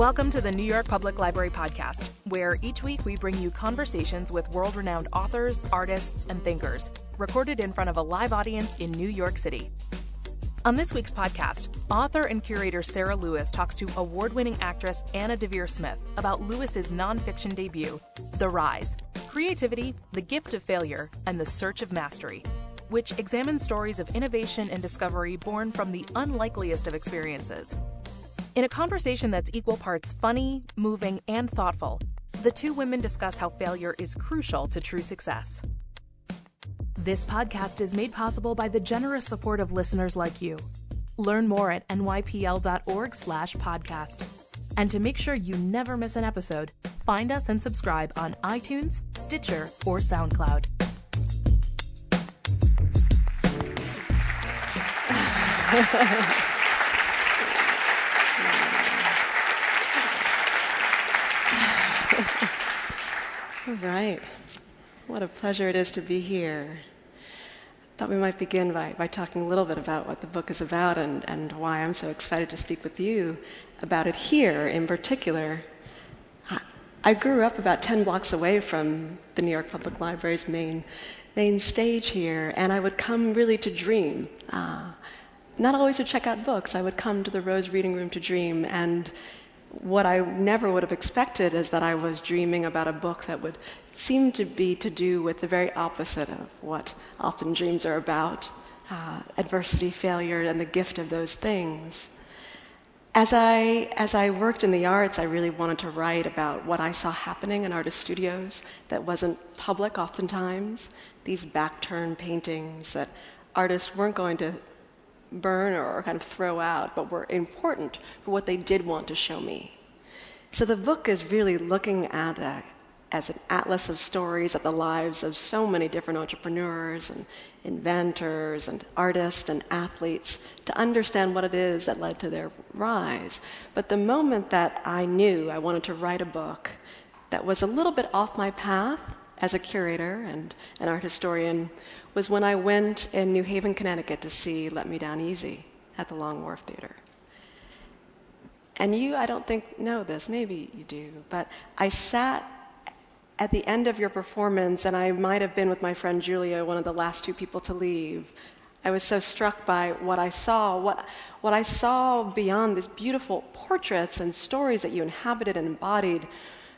Welcome to the New York Public Library podcast, where each week we bring you conversations with world renowned authors, artists, and thinkers, recorded in front of a live audience in New York City. On this week's podcast, author and curator Sarah Lewis talks to award winning actress Anna Deavere Smith about Lewis's nonfiction debut, The Rise Creativity, the Gift of Failure, and the Search of Mastery, which examines stories of innovation and discovery born from the unlikeliest of experiences. In a conversation that's equal parts funny, moving, and thoughtful, the two women discuss how failure is crucial to true success. This podcast is made possible by the generous support of listeners like you. Learn more at nypl.org/podcast. And to make sure you never miss an episode, find us and subscribe on iTunes, Stitcher, or SoundCloud. All right. What a pleasure it is to be here. I Thought we might begin by, by talking a little bit about what the book is about and, and why I'm so excited to speak with you about it here in particular. I grew up about 10 blocks away from the New York Public Library's main, main stage here, and I would come really to dream. Uh, not always to check out books, I would come to the Rose Reading Room to dream, and what I never would have expected is that I was dreaming about a book that would seem to be to do with the very opposite of what often dreams are about uh, adversity, failure, and the gift of those things. As I, as I worked in the arts, I really wanted to write about what I saw happening in artist studios that wasn't public oftentimes, these back turn paintings that artists weren't going to burn or kind of throw out, but were important for what they did want to show me. So the book is really looking at a, as an atlas of stories at the lives of so many different entrepreneurs and inventors and artists and athletes to understand what it is that led to their rise. But the moment that I knew I wanted to write a book that was a little bit off my path as a curator and an art historian was when I went in New Haven, Connecticut to see Let Me Down Easy at the Long Wharf Theater. And you, I don't think, know this, maybe you do, but I sat at the end of your performance, and I might have been with my friend Julia, one of the last two people to leave. I was so struck by what I saw, what, what I saw beyond these beautiful portraits and stories that you inhabited and embodied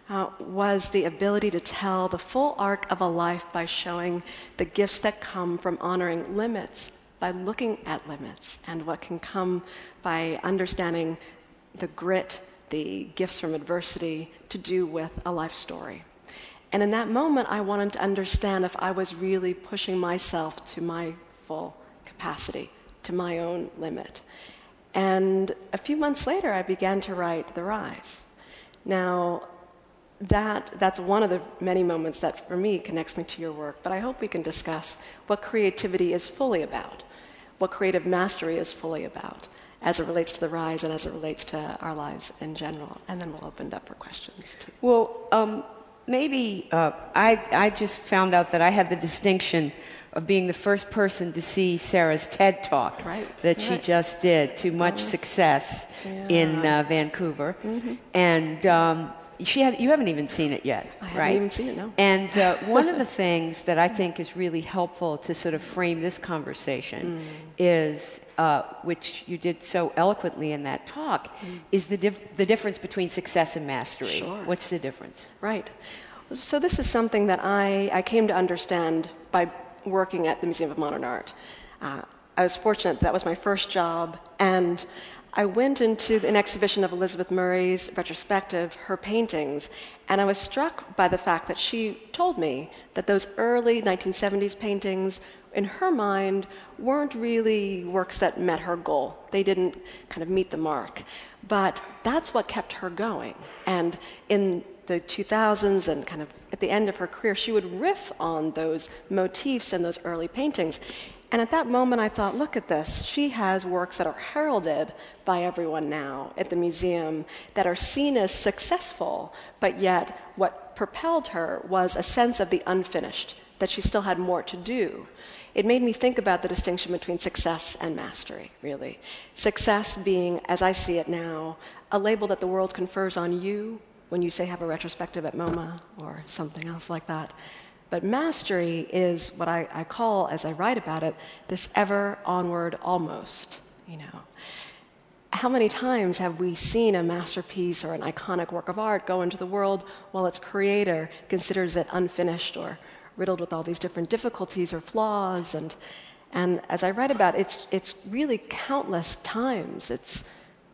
uh, was the ability to tell the full arc of a life by showing the gifts that come from honoring limits, by looking at limits, and what can come by understanding the grit, the gifts from adversity to do with a life story. And in that moment, I wanted to understand if I was really pushing myself to my full capacity, to my own limit. And a few months later, I began to write The Rise. Now, that, that's one of the many moments that, for me, connects me to your work. But I hope we can discuss what creativity is fully about, what creative mastery is fully about, as it relates to the rise and as it relates to our lives in general. And then we'll open it up for questions. Too. Well, um, maybe uh, I, I just found out that I had the distinction of being the first person to see Sarah's TED talk right. that right. she just did to much success yeah. in uh, Vancouver. Mm-hmm. And um, she you haven't even seen it yet, I right? haven't even seen it, no. And uh, one of the things that I think is really helpful to sort of frame this conversation mm. is, uh, which you did so eloquently in that talk, mm. is the, dif- the difference between success and mastery. Sure. What's the difference? Right. So this is something that I, I came to understand by working at the Museum of Modern Art. Uh, I was fortunate that was my first job, and I went into an exhibition of Elizabeth Murray's retrospective, her paintings, and I was struck by the fact that she told me that those early 1970s paintings, in her mind, weren't really works that met her goal. They didn't kind of meet the mark. But that's what kept her going. And in the 2000s and kind of at the end of her career, she would riff on those motifs and those early paintings. And at that moment, I thought, look at this. She has works that are heralded by everyone now at the museum that are seen as successful, but yet what propelled her was a sense of the unfinished, that she still had more to do. It made me think about the distinction between success and mastery, really. Success being, as I see it now, a label that the world confers on you when you say have a retrospective at MoMA or something else like that. But mastery is what I, I call, as I write about it, this ever onward almost, you know how many times have we seen a masterpiece or an iconic work of art go into the world while its creator considers it unfinished or riddled with all these different difficulties or flaws? And, and as I write about it, it's, it's really countless times. It's,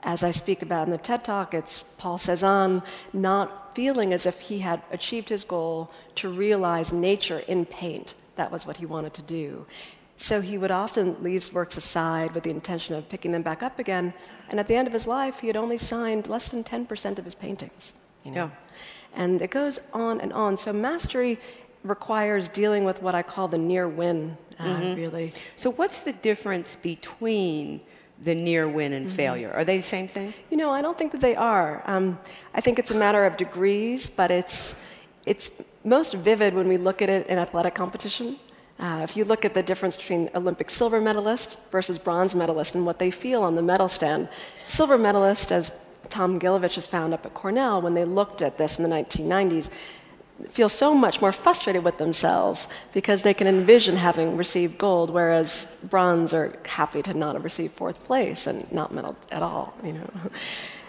as I speak about in the TED Talk, it's Paul Cézanne not feeling as if he had achieved his goal to realize nature in paint. That was what he wanted to do. So he would often leave works aside with the intention of picking them back up again. And at the end of his life, he had only signed less than 10% of his paintings. You know? Yeah. And it goes on and on. So mastery requires dealing with what I call the near win, uh, mm-hmm. really. So, what's the difference between the near win and mm-hmm. failure? Are they the same thing? You know, I don't think that they are. Um, I think it's a matter of degrees, but it's, it's most vivid when we look at it in athletic competition. Uh, if you look at the difference between Olympic silver medalist versus bronze medalist and what they feel on the medal stand, silver medalist, as Tom Gilovich has found up at Cornell, when they looked at this in the 1990s, feel so much more frustrated with themselves because they can envision having received gold, whereas bronze are happy to not have received fourth place and not medal at all. You know.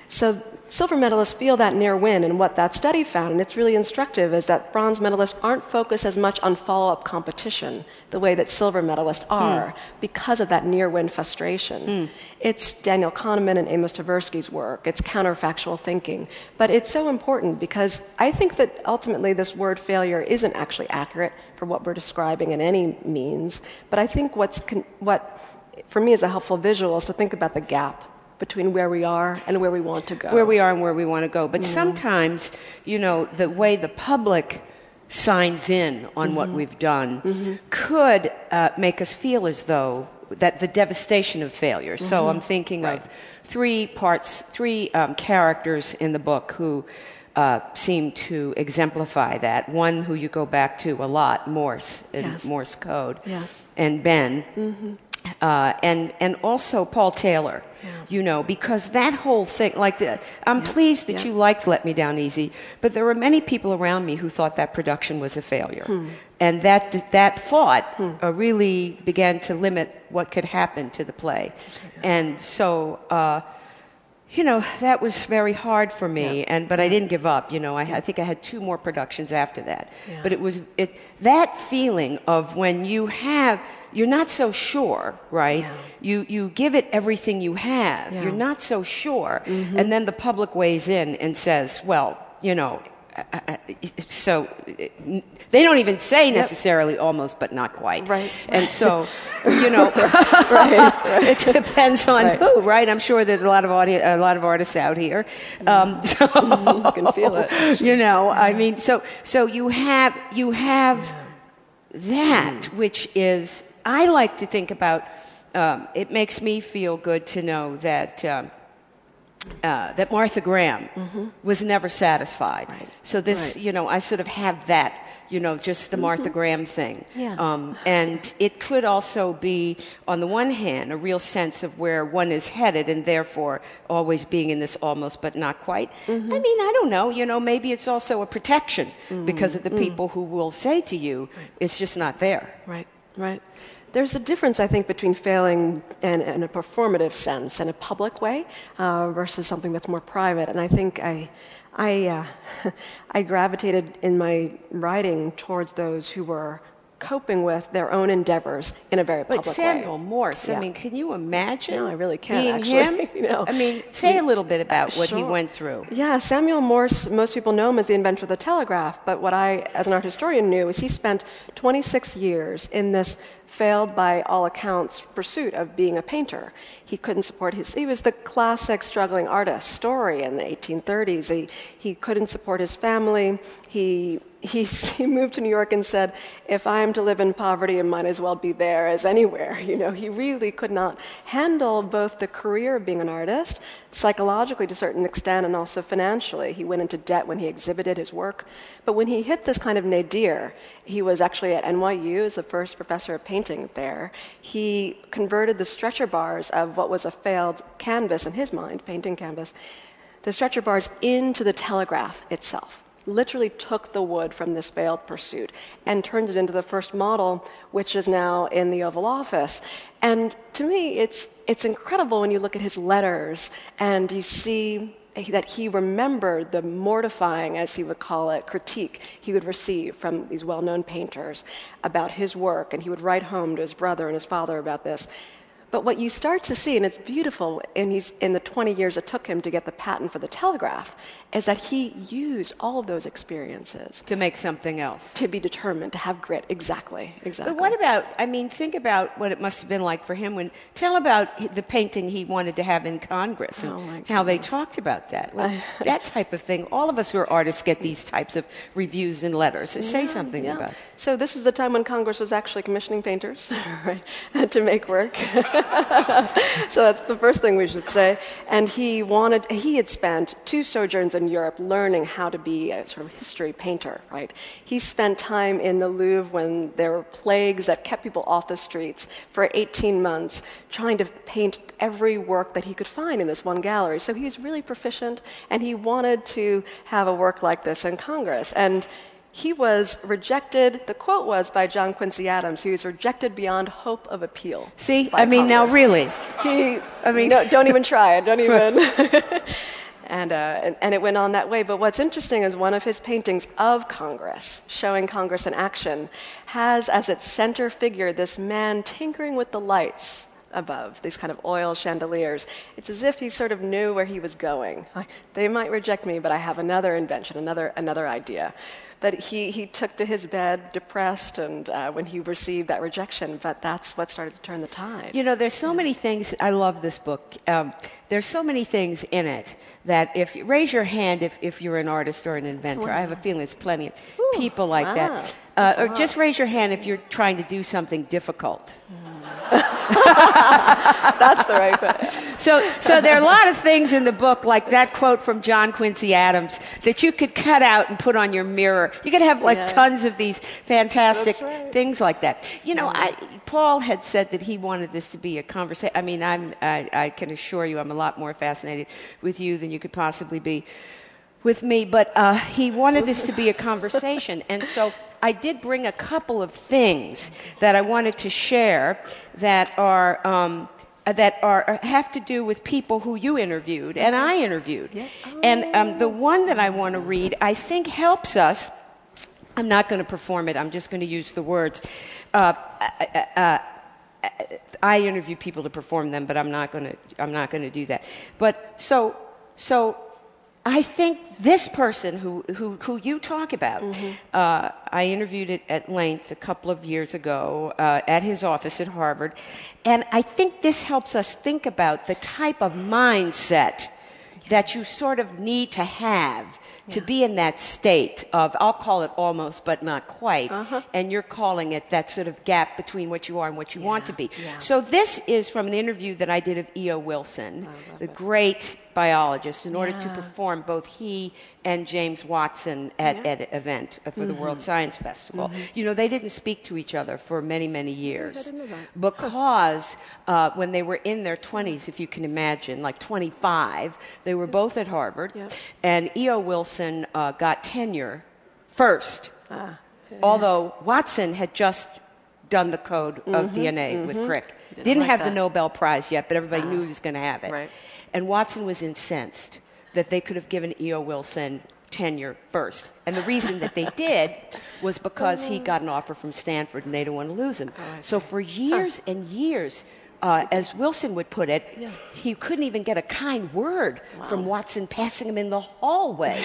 So silver medalists feel that near win, and what that study found, and it's really instructive, is that bronze medalists aren't focused as much on follow up competition the way that silver medalists hmm. are mm. because of that near win frustration. Mm. It's Daniel Kahneman and Amos Tversky's work, it's counterfactual thinking. But it's so important because I think that ultimately this word failure isn't actually accurate for what we're describing in any means, but I think what's con- what for me is a helpful visual is to think about the gap between where we are and where we want to go. Where we are and where we want to go. But sometimes, you know, the way the public signs in on mm-hmm. what we've done mm-hmm. could uh, make us feel as though that the devastation of failure. Mm-hmm. So I'm thinking right. of three parts, three um, characters in the book who uh, seem to exemplify that. One who you go back to a lot, Morse in yes. Morse code, yes. and Ben, mm-hmm. Uh, and and also Paul Taylor yeah. you know, because that whole thing, like, the, I'm yeah. pleased that yeah. you liked Let Me Down Easy, but there were many people around me who thought that production was a failure. Hmm. And that, that thought hmm. uh, really began to limit what could happen to the play. And so, uh, you know that was very hard for me yeah. and but i didn't give up you know I, I, think i had two more productions after that yeah. but it was it that feeling of when you have you're not so sure right yeah. you you give it everything you have you're not so sure mm-hmm. and then the public weighs in and says well you know so they don't even say necessarily yep. almost, but not quite. Right. And so, you know, right, right. it depends on right. who, right? I'm sure there's a lot of audience, a lot of artists out here. Um, so you can feel it. You know, I mean, so so you have you have that, mm. which is I like to think about. Um, it makes me feel good to know that. Um, uh, that Martha Graham mm-hmm. was never satisfied. Right. So this, right. you know, I sort of have that, you know, just the mm-hmm. Martha Graham thing. Yeah. Um, and it could also be, on the one hand, a real sense of where one is headed, and therefore always being in this almost but not quite. Mm-hmm. I mean, I don't know. You know, maybe it's also a protection mm-hmm. because of the mm-hmm. people who will say to you, "It's just not there." Right. Right. There's a difference, I think, between failing in, in a performative sense, in a public way, uh, versus something that's more private. And I think I, I, uh, I gravitated in my writing towards those who were coping with their own endeavors in a very public way. Samuel way. Morse, yeah. I mean, can you imagine? No, I really can't. Being actually. him? you know, I mean, say a little bit about what he went through. Yeah, Samuel Morse, most people know him as the inventor of the telegraph, but what I, as an art historian, knew is he spent 26 years in this failed by all accounts pursuit of being a painter. He couldn't support his, he was the classic struggling artist story in the 1830s. He, he couldn't support his family. He, he, he moved to New York and said, if I am to live in poverty, I might as well be there as anywhere. You know, he really could not handle both the career of being an artist, psychologically to a certain extent, and also financially. He went into debt when he exhibited his work. But when he hit this kind of nadir, he was actually at NYU as the first professor of painting there. He converted the stretcher bars of what was a failed canvas in his mind, painting canvas, the stretcher bars into the telegraph itself literally took the wood from this failed pursuit and turned it into the first model, which is now in the Oval Office. And to me, it's, it's incredible when you look at his letters and you see that he remembered the mortifying, as he would call it, critique he would receive from these well known painters about his work, and he would write home to his brother and his father about this. But what you start to see, and it's beautiful in, in the 20 years it took him to get the patent for the telegraph, is that he used all of those experiences to make something else. To be determined, to have grit. Exactly, exactly. But what about, I mean, think about what it must have been like for him when, tell about the painting he wanted to have in Congress and oh how they talked about that. That type of thing. All of us who are artists get these types of reviews and letters. Yeah, Say something yeah. about it. So this was the time when Congress was actually commissioning painters right, to make work. so that's the first thing we should say. And he wanted, he had spent two sojourns in Europe learning how to be a sort of history painter, right? He spent time in the Louvre when there were plagues that kept people off the streets for 18 months trying to paint every work that he could find in this one gallery. So he was really proficient and he wanted to have a work like this in Congress. And he was rejected, the quote was by John Quincy Adams, he was rejected beyond hope of appeal. See, I mean, Congress. now really. He, I mean, no, don't even try it, don't even. and, uh, and, and it went on that way. But what's interesting is one of his paintings of Congress, showing Congress in action, has as its center figure this man tinkering with the lights above, these kind of oil chandeliers. It's as if he sort of knew where he was going. They might reject me, but I have another invention, another, another idea. But he, he took to his bed depressed and uh, when he received that rejection, but that's what started to turn the tide. You know, there's so many things, I love this book. Um, there's so many things in it that if you raise your hand if, if you're an artist or an inventor. I have a feeling there's plenty of Ooh, people like wow. that. Uh, or just raise your hand if you're trying to do something difficult. That's the right quote. So, so there are a lot of things in the book, like that quote from John Quincy Adams, that you could cut out and put on your mirror. You could have like yeah. tons of these fantastic right. things like that. You know, I, Paul had said that he wanted this to be a conversation. I mean, I'm, I, I can assure you, I'm a lot more fascinated with you than you could possibly be with me, but uh, he wanted this to be a conversation. And so I did bring a couple of things that I wanted to share that are. Um, that are have to do with people who you interviewed and I interviewed, yeah. oh. and um, the one that I want to read I think helps us. I'm not going to perform it. I'm just going to use the words. Uh, uh, uh, I interview people to perform them, but I'm not going to. I'm not going to do that. But so so I think this person who, who, who you talk about, mm-hmm. uh, I interviewed it at length a couple of years ago uh, at his office at Harvard, and I think this helps us think about the type of mindset that you sort of need to have to be in that state of, I'll call it almost, but not quite, uh-huh. and you're calling it that sort of gap between what you are and what you yeah. want to be. Yeah. So this is from an interview that I did of E.O. Wilson, the it. great biologist, in order yeah. to perform both he and James Watson at, yeah. an event for mm-hmm. the World Science Festival. Mm-hmm. You know, they didn't speak to each other for many, many years. Because uh, when they were in their 20s, if you can imagine, like 25, they were both at Harvard, yeah. and E.O. Wilson uh, got tenure first. Ah, although Watson had just done the code mm-hmm. of DNA mm-hmm. with Crick. Didn't, didn't like have that. the Nobel Prize yet, but everybody ah. knew he was going to have it. Right. And Watson was incensed that they could have given E.O. Wilson tenure first. And the reason that they did was because he oh. got an offer from Stanford and they didn't want to lose him. Oh, so for years and years, uh, as Wilson would put it, yeah. he couldn't even get a kind word wow. from Watson passing him in the hallway.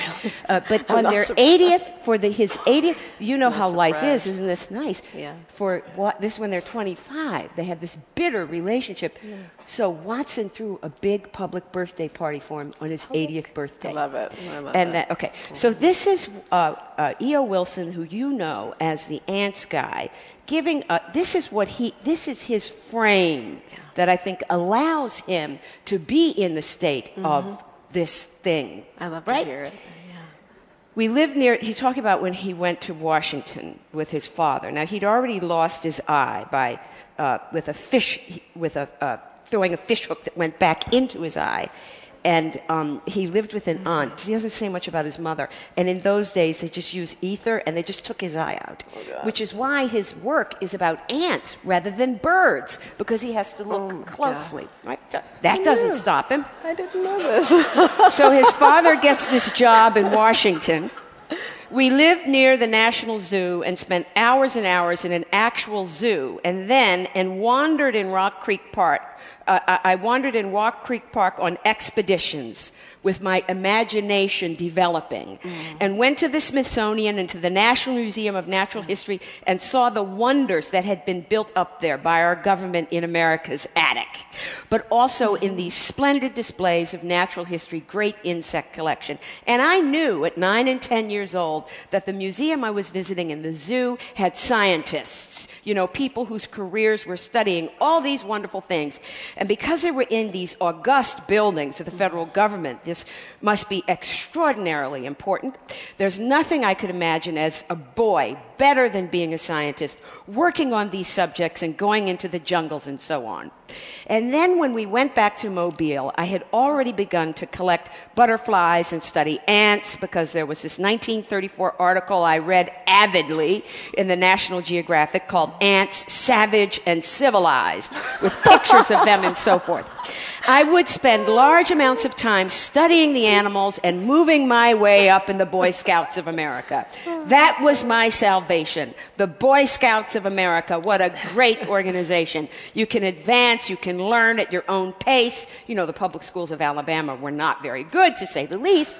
Uh, but on their surprised. 80th, for the, his 80th, you know how surprised. life is, isn't this nice? Yeah. For what, this when they're 25, they have this bitter relationship. Yeah. So Watson threw a big public birthday party for him on his 80th birthday. I love it. I love it. and that. okay, so this is. Uh, uh, E.O. Wilson, who you know as the ants guy, giving uh, this is what he this is his frame yeah. that I think allows him to be in the state mm-hmm. of this thing. I love right? to hear it. We lived near, he talked about when he went to Washington with his father. Now, he'd already lost his eye by, uh, with a fish, with a, uh, throwing a fish hook that went back into his eye and um, he lived with an aunt. He doesn't say much about his mother. And in those days, they just used ether and they just took his eye out, oh, which is why his work is about ants rather than birds, because he has to look oh, closely. Right? So that I doesn't knew. stop him. I didn't know this. so his father gets this job in Washington. We lived near the National Zoo and spent hours and hours in an actual zoo, and then and wandered in Rock Creek Park I wandered in Rock Creek Park on expeditions with my imagination developing mm. and went to the Smithsonian and to the National Museum of Natural mm. History and saw the wonders that had been built up there by our government in America's attic, but also in mm. these splendid displays of natural history, great insect collection. And I knew at nine and ten years old that the museum I was visiting and the zoo had scientists, you know, people whose careers were studying all these wonderful things. And because they were in these august buildings of the mm. federal government, this must be extraordinarily important. There's nothing I could imagine as a boy better than being a scientist, working on these subjects and going into the jungles and so on. And then when we went back to Mobile, I had already begun to collect butterflies and study ants because there was this 1934 article I read avidly in the National Geographic called Ants Savage and Civilized, with pictures of them and so forth. I would spend large amounts of time studying the animals and moving my way up in the Boy Scouts of America. That was my salvation. The Boy Scouts of America. What a great organization. You can advance, you can learn at your own pace. You know, the public schools of Alabama were not very good, to say the least.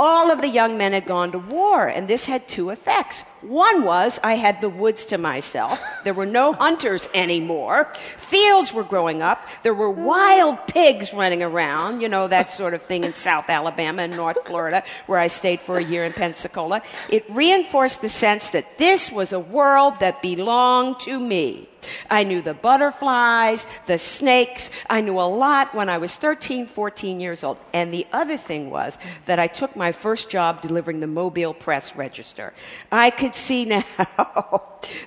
All of the young men had gone to war, and this had two effects. One was I had the woods to myself. There were no hunters anymore. Fields were growing up. There were wild pigs running around, you know, that sort of thing in South Alabama and North Florida, where I stayed for a year in Pensacola. It reinforced the sense that this was a world that belonged to me. I knew the butterflies, the snakes. I knew a lot when I was 13, 14 years old. And the other thing was that I took my first job delivering the Mobile Press Register. I could see now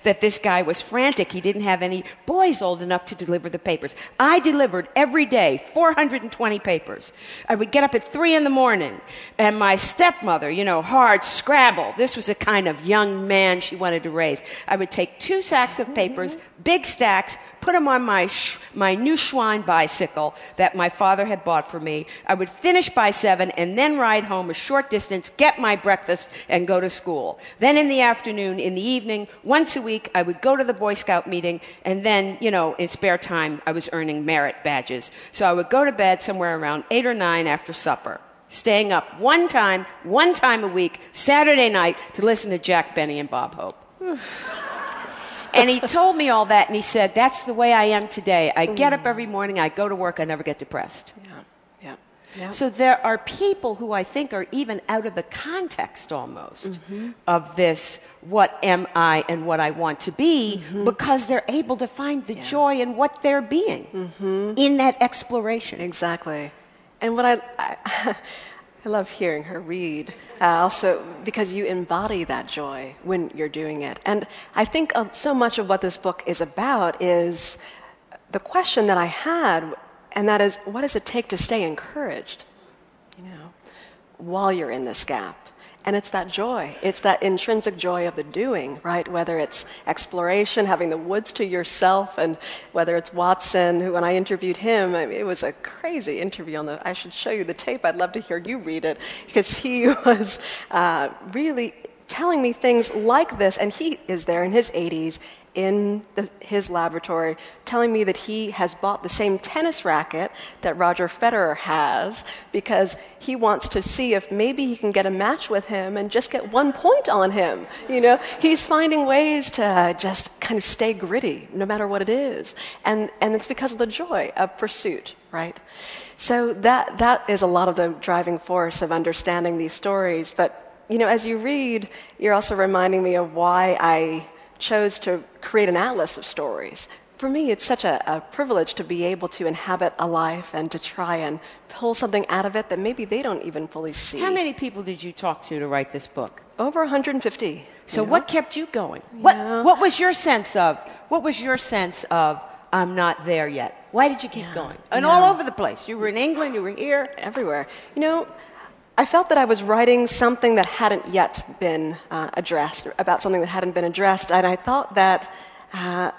that this guy was frantic. He didn't have any boys old enough to deliver the papers. I delivered every day 420 papers. I would get up at 3 in the morning, and my stepmother, you know, hard scrabble. This was a kind of young man she wanted to raise. I would take two sacks of papers, big stacks, put them on my, sh- my new Schwinn bicycle that my father had bought for me. I would finish by seven and then ride home a short distance, get my breakfast, and go to school. Then in the afternoon, in the evening, once a week, I would go to the Boy Scout meeting, and then, you know, in spare time, I was earning merit badges. So I would go to bed somewhere around eight or nine after supper staying up one time, one time a week, Saturday night, to listen to Jack Benny and Bob Hope. and he told me all that, and he said, That's the way I am today. I get up every morning, I go to work, I never get depressed. Yeah. Yeah. yeah. So there are people who I think are even out of the context almost mm-hmm. of this what am I and what I want to be mm-hmm. because they're able to find the yeah. joy in what they're being mm-hmm. in that exploration. Exactly. And what I, I, I love hearing her read uh, also because you embody that joy when you're doing it. And I think so much of what this book is about is the question that I had, and that is, what does it take to stay encouraged? You know, while you're in this gap. And it's that joy. It's that intrinsic joy of the doing, right? Whether it's exploration, having the woods to yourself, and whether it's Watson, who when I interviewed him, I mean, it was a crazy interview on the. I should show you the tape. I'd love to hear you read it because he was uh, really telling me things like this, and he is there in his 80s, in the, his laboratory telling me that he has bought the same tennis racket that Roger Federer has because he wants to see if maybe he can get a match with him and just get one point on him. You know, he's finding ways to just kind of stay gritty no matter what it is. And, and it's because of the joy of pursuit, right? So that, that is a lot of the driving force of understanding these stories. But you know, as you read, you're also reminding me of why I chose to create an atlas of stories. For me, it's such a, a, privilege to be able to inhabit a life and to try and pull something out of it that maybe they don't even fully see. How many people did you talk to to write this book? Over 150. So, what kept you going? What, what was your sense of? What was your sense of? I'm not there yet. Why did you keep yeah. going? And yeah. all over the place. You were in England. You were here. Everywhere. You know, I felt that I was writing something that hadn't yet been uh, addressed, about something that hadn't been addressed, and I thought that, uh,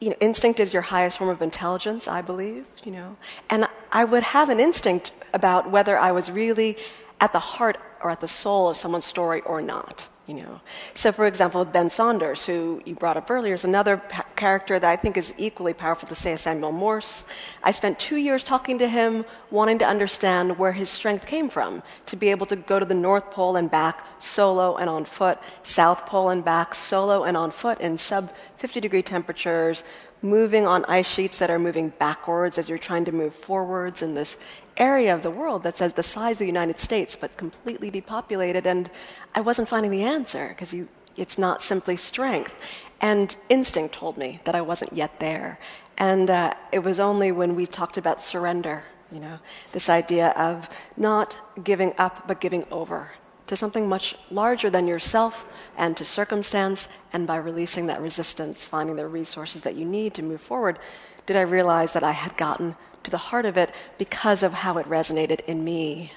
you know, instinct is your highest form of intelligence, I believe, you know, and I would have an instinct about whether I was really at the heart or at the soul of someone's story or not. You know, so for example, with Ben Saunders, who you brought up earlier, is another pa- character that I think is equally powerful to say as Samuel Morse. I spent two years talking to him, wanting to understand where his strength came from, to be able to go to the North Pole and back solo and on foot, South Pole and back solo and on foot in sub 50 degree temperatures, moving on ice sheets that are moving backwards as you're trying to move forwards in this area of the world that's as the size of the United States but completely depopulated. And I wasn't finding the answer because it's not simply strength. And instinct told me that I wasn't yet there. And uh, it was only when we talked about surrender, you know, this idea of not giving up but giving over to something much larger than yourself and to circumstance, and by releasing that resistance, finding the resources that you need to move forward, did I realize that I had gotten to the heart of it because of how it resonated in me.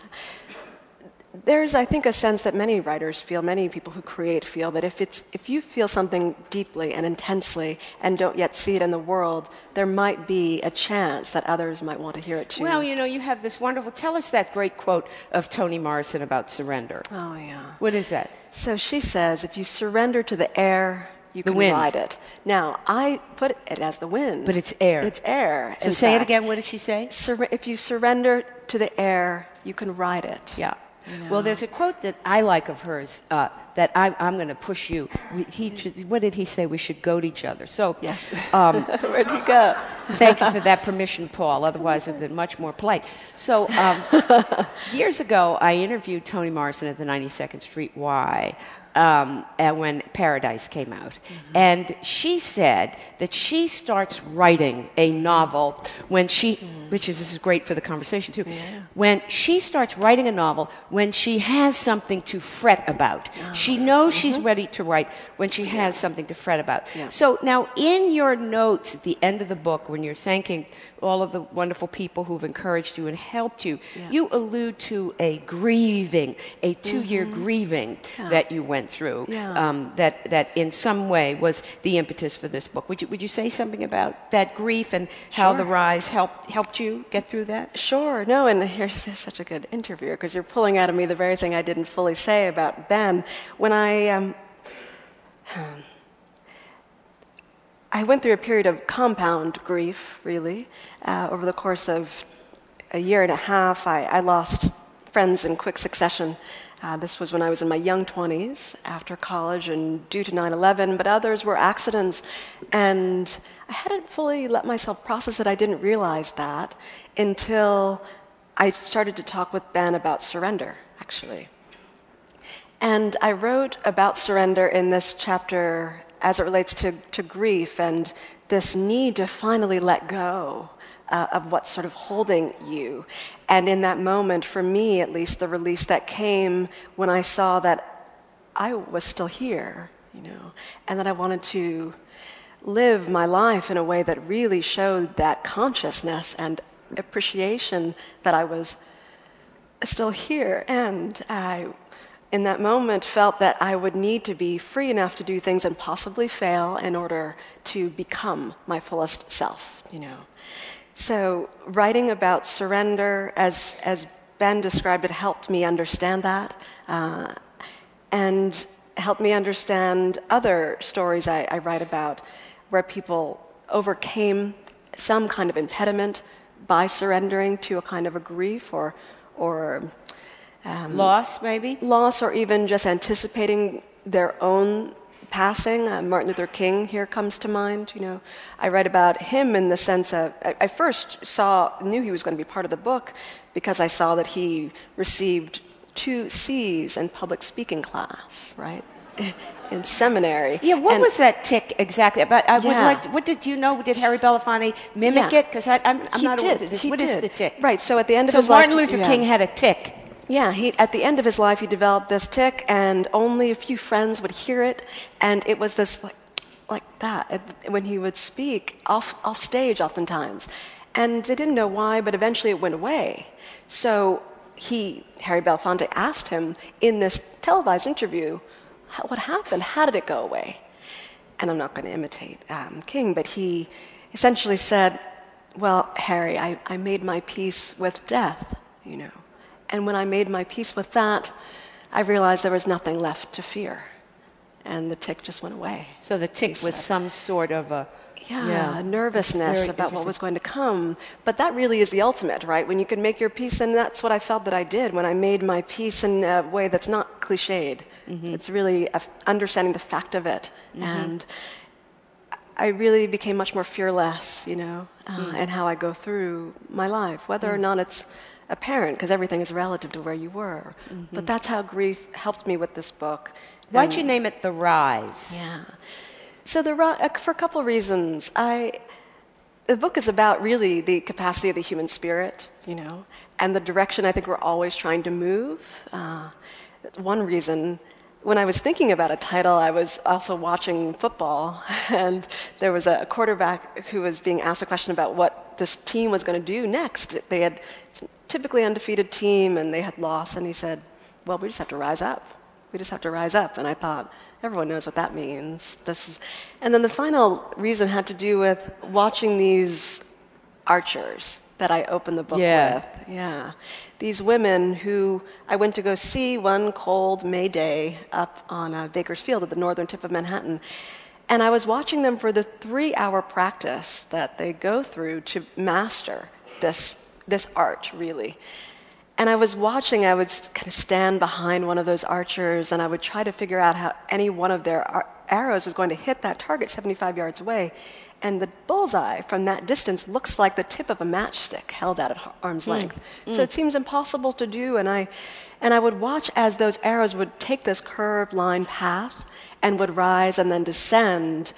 There's, I think, a sense that many writers feel, many people who create feel, that if, it's, if you feel something deeply and intensely and don't yet see it in the world, there might be a chance that others might want to hear it too. Well, you know, you have this wonderful, tell us that great quote of Toni Morrison about surrender. Oh, yeah. What is that? So she says, if you surrender to the air, you the can wind. ride it. Now, I put it as the wind. But it's air. It's air. So say fact. it again. What did she say? Sur- if you surrender to the air, you can ride it. Yeah. You know? Well, there's a quote that I like of hers uh, that I, am going to push you. We, he, what did he say? We should goad each other. So, yes. Um, Where'd he go? thank you for that permission, Paul. Otherwise, I've been much more polite. So, um, years ago, I interviewed Toni Morrison at the 92nd Street Y um, when Paradise came out. Mm-hmm. And she said that she starts writing a novel when she, mm. which is, this is great for the conversation too, yeah. when she starts writing a novel when she has something to fret about. Oh. She knows mm-hmm. she's ready to write when she has something to fret about. Yeah. So now in your notes at the end of the book, when you're thanking all of the wonderful people who've encouraged you and helped you. Yeah. You allude to a grieving, a two year mm-hmm. grieving yeah. that you went through, yeah. um, that, that in some way was the impetus for this book. Would you, would you say something about that grief and how sure. the rise helped, helped you get through that? Sure. No, and here's such a good interviewer because you're pulling out of me the very thing I didn't fully say about Ben. When I. Um, I went through a period of compound grief, really. Uh, over the course of a year and a half, I, I lost friends in quick succession. Uh, this was when I was in my young 20s, after college and due to 9 11, but others were accidents. And I hadn't fully let myself process it. I didn't realize that until I started to talk with Ben about surrender, actually. And I wrote about surrender in this chapter as it relates to, to grief and this need to finally let go uh, of what's sort of holding you. And in that moment, for me at least, the release that came when I saw that I was still here, you know, and that I wanted to live my life in a way that really showed that consciousness and appreciation that I was still here. And I in that moment felt that I would need to be free enough to do things and possibly fail in order to become my fullest self, you know. So writing about surrender, as, as Ben described it, helped me understand that uh, and helped me understand other stories I, I write about where people overcame some kind of impediment by surrendering to a kind of a grief or, or um, loss, maybe? Loss, or even just anticipating their own passing. Uh, Martin Luther King here comes to mind. You know, I write about him in the sense of I, I first saw knew he was going to be part of the book because I saw that he received two C's in public speaking class, right? in seminary. Yeah, what And- was that tick exactly? But I would like to- what did you know? Did Harry Belafonte mimic Yeah. it? Because I'm, I'm He not aware did. of this. He What is did. the tick? Right. So at the end So of his Martin life, Luther yeah. King had a tick. Yeah, he, at the end of his life, he developed this tick, and only a few friends would hear it. And it was this like, like that when he would speak off, off stage, oftentimes. And they didn't know why, but eventually it went away. So he, Harry Belafonte, asked him in this televised interview, what happened? How did it go away? And I'm not going to imitate um, King, but he essentially said, Well, Harry, I, I made my peace with death, you know. And when I made my peace with that, I realized there was nothing left to fear. And the tick just went away. So the tick was some sort of a Yeah, nervousness about what was going to come. But that really is the ultimate, right? When you can make your peace, and that's what I felt that I did when I made my peace in a way that's not cliched. Mm-hmm. It's really a f- understanding the fact of it. And I really became much more fearless, you know, uh, Mm. in how I go through my life, whether or not it's apparent, because everything is relative to where you were. But that's how grief helped me with this book. Mm-hmm. Why'd And- you name it The Rise? yeah. So the uh, for a couple reasons, I the book is about really the capacity of the human spirit, you know, and the direction I think we're always trying to move. Uh, one reason. When I was thinking about a title, I was also watching football, and there was a quarterback who was being asked a question about what this team was going to do next. They had typically undefeated team, and they had lost, and he said, "Well, we just have to rise up. We just have to rise up." And I thought, everyone knows what that means. This is, and then the final reason had to do with watching these archers that I opened the book Yeah. with. Yeah. These women who I went to go see one cold May day up on uh, Baker's Field at the northern tip of Manhattan. And I was watching them for the three hour practice that they go through to master this, this art, really. And I was watching, I would kind of stand behind one of those archers and I would try to figure out how any one of their ar- arrows was going to hit that target 75 yards away. And the bullseye from that distance looks like the tip of a matchstick held out at arm's hmm. length. Hmm. So it seems impossible to do. And I, and I would watch as those arrows would take this curved line path and would rise and then descend.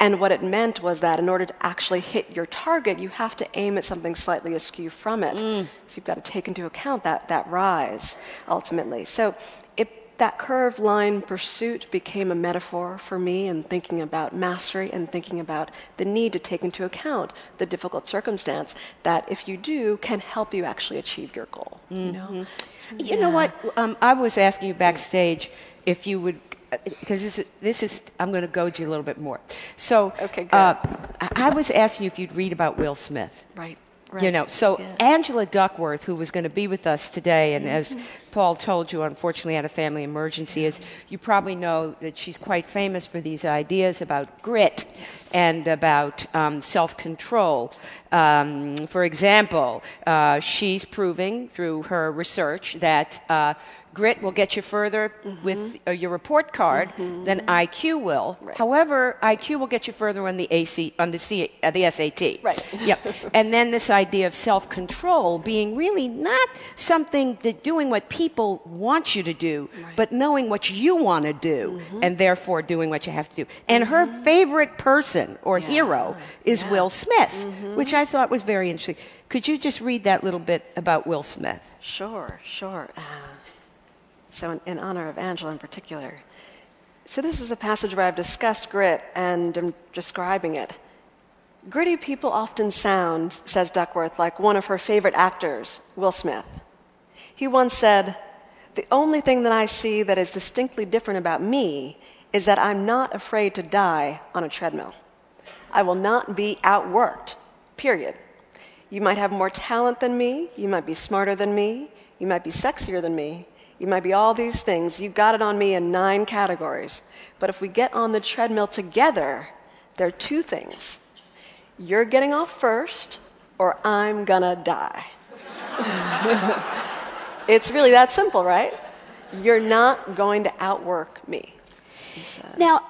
And what it meant was that in order to actually hit your target, you have to aim at something slightly askew from it. So you've got to take into account that, that rise, ultimately. So it, that curved line pursuit became a metaphor for me in thinking about mastery and thinking about the need to take into account the difficult circumstance that, if you do, can help you actually achieve your goal. You know, So, You know what? Um, I was asking you backstage if you would, because this is, this is, I'm going to goad you a little bit more. So, Okay, good. uh, I was asking you if you'd read about Will Smith. Right. You know, so yeah. Angela Duckworth, who was going to be with us today, and as Mm-hmm. Paul told you, unfortunately had a family emergency, is you probably know that she's quite famous for these ideas about grit and about um, self-control. Um, for example, uh, she's proving through her research that uh, grit will get you further with uh, your report card than IQ will. Right. However, IQ will get you further on the AC on the C, uh, the SAT. Right. Yep. And then this idea of self-control being really not something that doing what people want you to do, but knowing what you want to do, and therefore doing what you have to do. And her favorite person or hero is Will Smith, which I thought was very interesting. Could you just read that little bit about Will Smith? Sure, sure. Uh, so, in, in honor of Angela in particular. So, this is a passage where I've discussed grit and I'm describing it. Gritty people often sound, says Duckworth, like one of her favorite actors, Will Smith. He once said, The only thing that I see that is distinctly different about me is that I'm not afraid to die on a treadmill. I will not be outworked, period. You might have more talent than me, you might be smarter than me, you might be sexier than me, you might be all these things. You've got it on me in nine categories. But if we get on the treadmill together, there are two things you're getting off first, or I'm gonna die. it's really that simple, right? You're not going to outwork me. Now,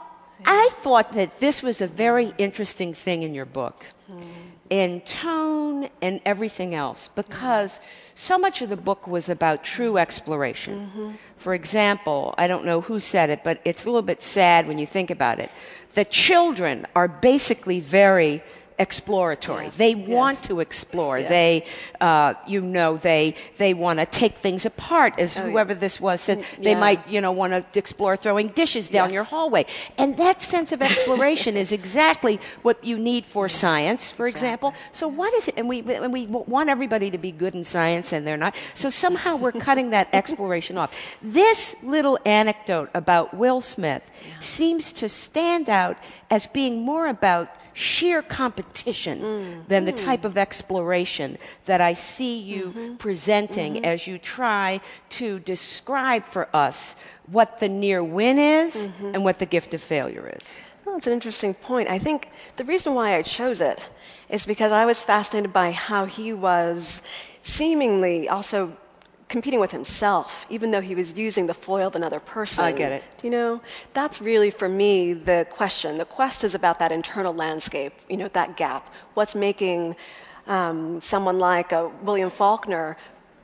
I thought that this was a very interesting thing in your book. Hmm. In tone and everything else because so much of the book was about true exploration. Mm-hmm. For example, I don't know who said it, but it's a little bit sad when you think about it. The children are basically very exploratory. Yes. They want yes. to explore. Yes. They, uh, you know, they they want to take things apart. As oh, whoever yeah. this was said, mm, they might, you know, want to explore throwing dishes down your hallway. And that sense of exploration is exactly what you need for science, for exactly. example. So what is it? And we and we want everybody to be good in science, and they're not. So somehow we're cutting that exploration off. This little anecdote about Will Smith yeah. seems to stand out as being more about sheer competition mm. than the type of exploration that I see you mm-hmm. presenting mm-hmm. as you try to describe for us what the near win is mm-hmm. and what the gift of failure is. Well, that's an interesting point. I think the reason why I chose it is because I was fascinated by how he was seemingly also competing with himself, even though he was using the foil of another person. I get it. You know, that's really for me the question. The quest is about that internal landscape, you know, that gap. What's making um, someone like a William Faulkner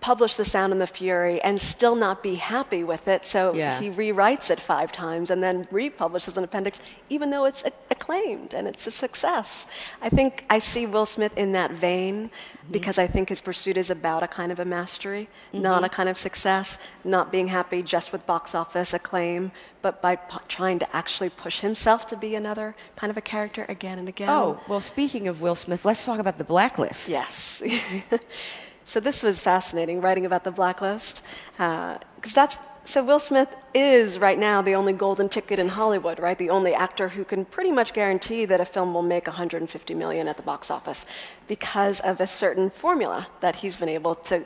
publish The Sound and the Fury and still not be happy with it. So yeah. he rewrites it five times and then republishes an appendix, even though it's acclaimed and it's a success. I think I see Will Smith in that vein mm-hmm. because I think his pursuit is about a kind of a mastery, mm-hmm. not a kind of success, not being happy just with box office acclaim, but by p- trying to actually push himself to be another kind of a character again and again. Oh, well, speaking of Will Smith, let's talk about the blacklist. Yes. So this was fascinating, writing about the blacklist, because uh, that's so Will Smith is right now the only golden ticket in Hollywood, right? The only actor who can pretty much guarantee that a film will make 150 million at the box office because of a certain formula that he's been able to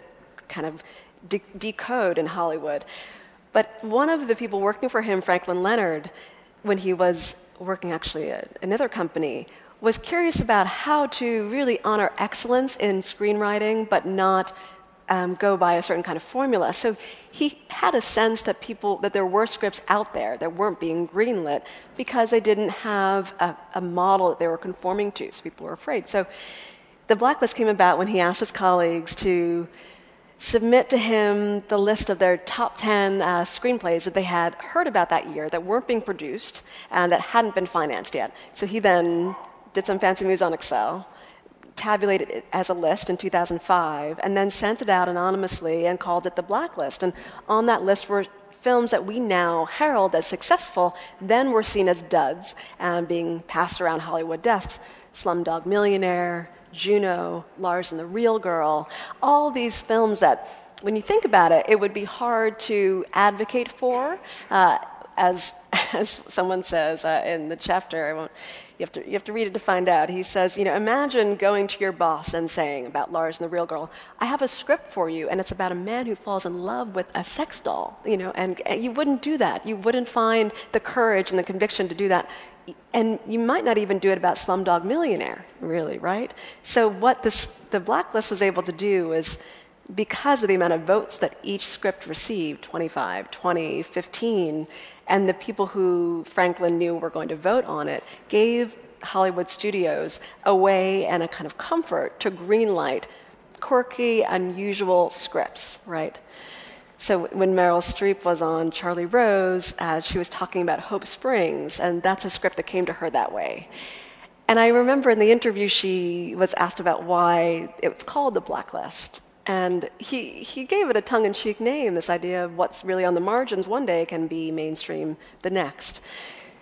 kind of de- decode in Hollywood. But one of the people working for him, Franklin Leonard, when he was working actually at another company, was curious about how to really honor excellence in screenwriting, but not um, go by a certain kind of formula. So he had a sense that people that there were scripts out there that weren't being greenlit because they didn't have a, a model that they were conforming to. So people were afraid. So the blacklist came about when he asked his colleagues to submit to him the list of their top 10 uh, screenplays that they had heard about that year that weren't being produced and that hadn't been financed yet. So he then did some fancy moves on Excel, tabulated it as a list in 2005, and then sent it out anonymously and called it the blacklist. And on that list were films that we now herald as successful, then were seen as duds and being passed around Hollywood desks. Slumdog Millionaire, Juno, Lars and the Real Girl, all these films that, when you think about it, it would be hard to advocate for. Uh, as, as someone says uh, in the chapter, I won't you have, to, you have to read it to find out. He says, you know, imagine going to your boss and saying about Lars and the real girl, I have a script for you, and it's about a man who falls in love with a sex doll, you know, and, and you wouldn't do that. You wouldn't find the courage and the conviction to do that. And you might not even do it about Slumdog Millionaire, really, right? So what this, the Blacklist was able to do is because of the amount of votes that each script received 25, 20, 15 and the people who Franklin knew were going to vote on it gave Hollywood studios a way and a kind of comfort to greenlight quirky, unusual scripts, right? So when Meryl Streep was on Charlie Rose, uh, she was talking about Hope Springs, and that's a script that came to her that way. And I remember in the interview she was asked about why it was called the Blacklist. And he, he gave it a tongue in cheek name this idea of what's really on the margins one day can be mainstream the next.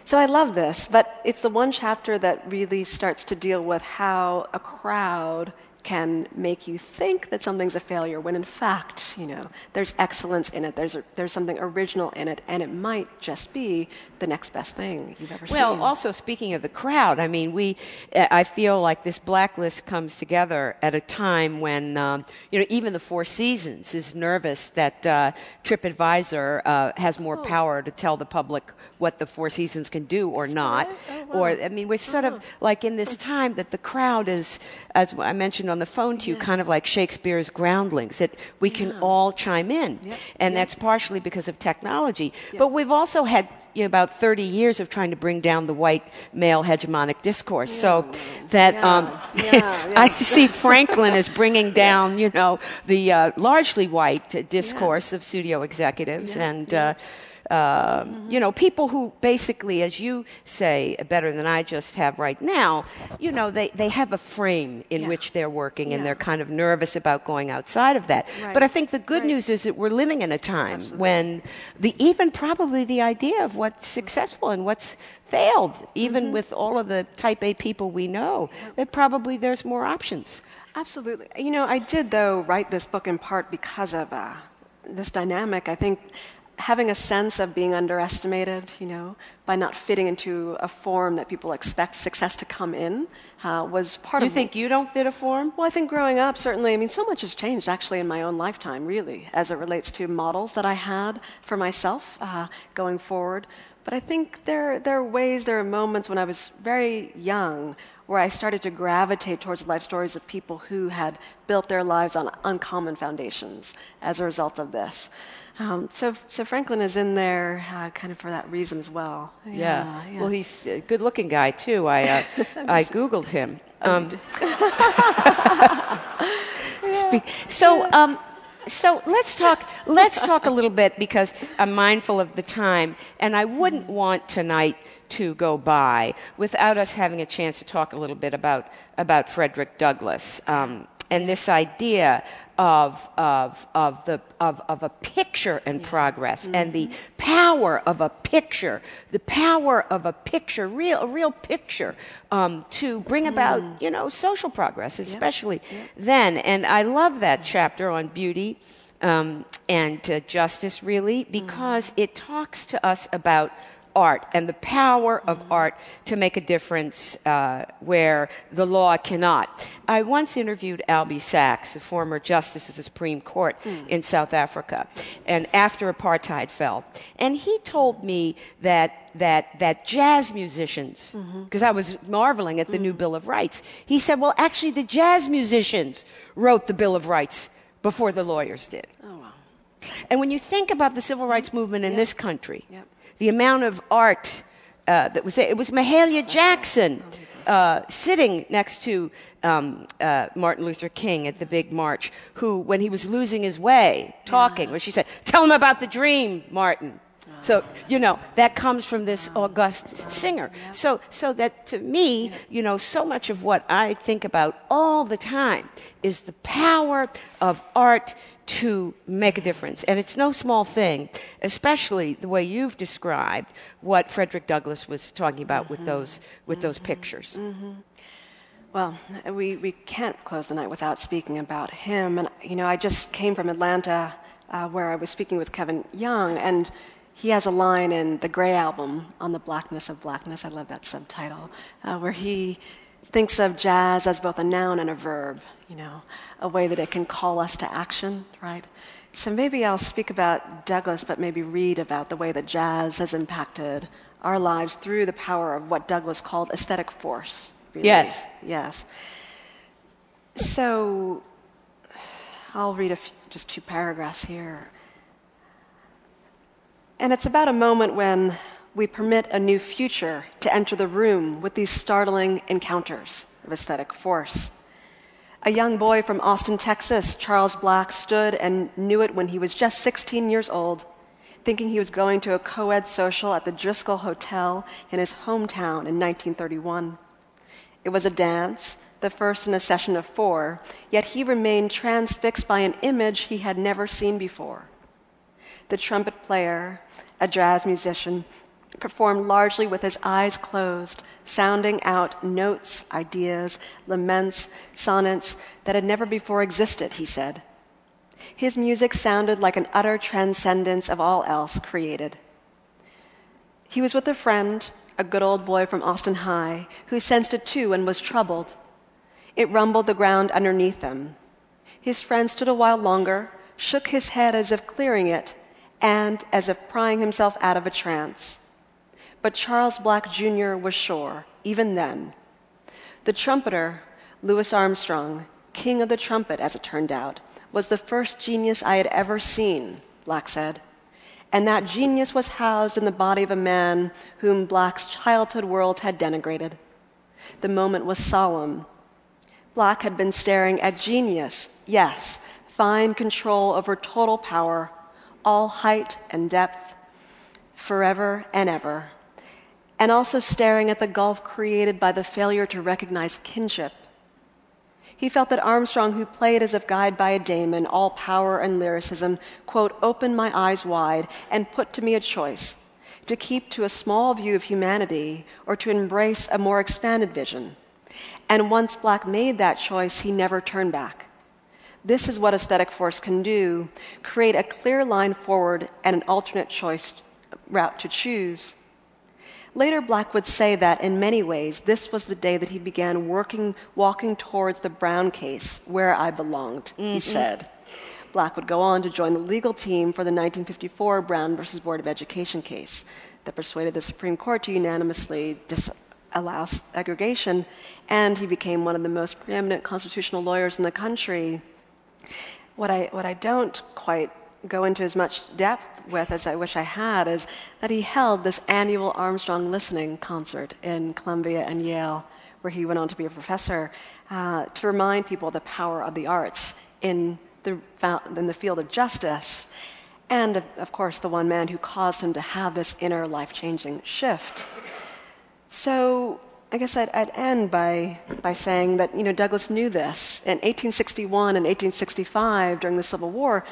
So I love this, but it's the one chapter that really starts to deal with how a crowd can make you think that something's a failure when in fact, you know, there's excellence in it, there's, a, there's something original in it, and it might just be the next best thing you've ever well, seen. Well, also speaking of the crowd, I mean, we, I feel like this blacklist comes together at a time when, um, you know, even the Four Seasons is nervous that uh, TripAdvisor uh, has more oh. power to tell the public what the Four Seasons can do or not. Oh, or, I mean, we're sort of uh-huh. like in this time that the crowd is, as I mentioned on the phone to you, yeah. kind of like Shakespeare's groundlings, that we can yeah. all chime in. Yep. And yep. that's partially because of technology. Yep. But we've also had you know, about 30 years of trying to bring down the white male hegemonic discourse. Yeah. So that um, I see Franklin as bringing down, you know, the uh, largely white discourse of studio executives and. Uh, mm-hmm. you know, people who basically, as you say better than I just have right now, you know, they, they have a frame in yeah. which they're working yeah. and they're kind of nervous about going outside of that. Right. But I think the good right. news is that we're living in a time Absolutely. when the even probably the idea of what's successful and what's failed, even mm-hmm. with all of the type A people we know, that probably there's more options. Absolutely. You know, I did, though, write this book in part because of uh, this dynamic. I think having a sense of being underestimated, you know, by not fitting into a form that people expect success to come in, uh, was part you of. You think you don't fit a form? Well, I think growing up, certainly. I mean, so much has changed actually in my own lifetime, really, as it relates to models that I had for myself uh, going forward. But I think there there are ways, there are moments when I was very young where I started to gravitate towards life stories of people who had built their lives on uncommon foundations as a result of this. Um, so, so Franklin is in there uh, kind of for that reason as well. Yeah. yeah. yeah. Well, he's a good-looking guy too. I uh, I googled him. Oh, um, speak, so, um, so let's talk. Let's talk a little bit because I'm mindful of the time, and I wouldn't want tonight to go by without us having a chance to talk a little bit about about Frederick Douglass. Um, and this idea of, of, of, the, of, of a picture in yeah. progress mm-hmm. and the power of a picture, the power of a picture, real, a real picture, um, to bring about, mm. you know, social progress, especially then. And I love that chapter on beauty um, and uh, justice, really, because mm. it talks to us about art and the power of art to make a difference uh, where the law cannot. I once interviewed Albie Sachs, a former justice of the Supreme Court mm. in South Africa, and after apartheid fell, and he told me that that that jazz musicians, because mm-hmm. I was marveling at the mm. new Bill of Rights, he said, "Well, actually, the jazz musicians wrote the Bill of Rights before the lawyers did." Oh, wow. And when you think about the civil rights movement in yep. this country, yep the amount of art uh, that was there. It was Mahalia Jackson uh, sitting next to um, uh, Martin Luther King at the big march, who, when he was losing his way, talking, where she said, Tell him about the dream, Martin. So, you know, that comes from this august singer. So, so that to me, you know, so much of what I think about all the time is the power of art to make a difference. And it's no small thing, especially the way you've described what Frederick Douglass was talking about mm-hmm. with those, with mm-hmm. those pictures. Mm-hmm. Well, we, we can't close the night without speaking about him. And, you know, I just came from Atlanta uh, where I was speaking with Kevin Young, and he has a line in the Grey album on the blackness of blackness. I love that subtitle, uh, where he thinks of jazz as both a noun and a verb, you know, a way that it can call us to action, right? So maybe I'll speak about Douglass, but maybe read about the way that jazz has impacted our lives through the power of what Douglass called aesthetic force. Really. Yes. Yes. So I'll read few, just two paragraphs here. And it's about a moment when we permit a new future to enter the room with these startling encounters of aesthetic force. A young boy from Austin, Texas, Charles Black, stood and knew it when he was just 16 years old, thinking he was going to a co ed social at the Driscoll Hotel in his hometown in 1931. It was a dance, the first in a session of four, yet he remained transfixed by an image he had never seen before. The trumpet player, a jazz musician, performed largely with his eyes closed, sounding out notes, ideas, laments, sonnets that had never before existed, he said. His music sounded like an utter transcendence of all else created. He was with a friend, a good old boy from Austin High, who sensed it too and was troubled. It rumbled the ground underneath them. His friend stood a while longer, shook his head as if clearing it, and as if prying himself out of a trance. but Charles Black Jr. was sure, even then. The trumpeter, Louis Armstrong, king of the trumpet as it turned out, was the first genius I had ever seen, Black said. And that genius was housed in the body of a man whom Black's childhood world had denigrated. The moment was solemn. Black had been staring at genius, yes, fine control over total power, all height and depth, forever and ever, and also staring at the gulf created by the failure to recognize kinship he felt that Armstrong, who played as if guided by a daemon, all power and lyricism, quote, opened my eyes wide and put to me a choice to keep to a small view of humanity or to embrace a more expanded vision. And once Black made that choice, he never turned back. This is what aesthetic force can do create a clear line forward and an alternate choice route to choose. Later, Black would say that in many ways, this was the day that he began working, walking towards the Brown case, where I belonged, mm-hmm. he said. Black would go on to join the legal team for the 1954 Brown versus Board of Education case that persuaded the Supreme Court to unanimously disallow segregation, and he became one of the most preeminent constitutional lawyers in the country. What I, what I don't quite go into as much depth with as I wish I had is that he held this annual Armstrong listening concert in Columbia and Yale, where he went on to be a professor, uh, to remind people of the power of the arts in the, in the field of justice. And, of course, the one man who caused him to have this inner life changing shift. So, I guess I'd, I'd, end by, by saying that you know, Douglass knew this. In 1861 and 1865, during the Civil War,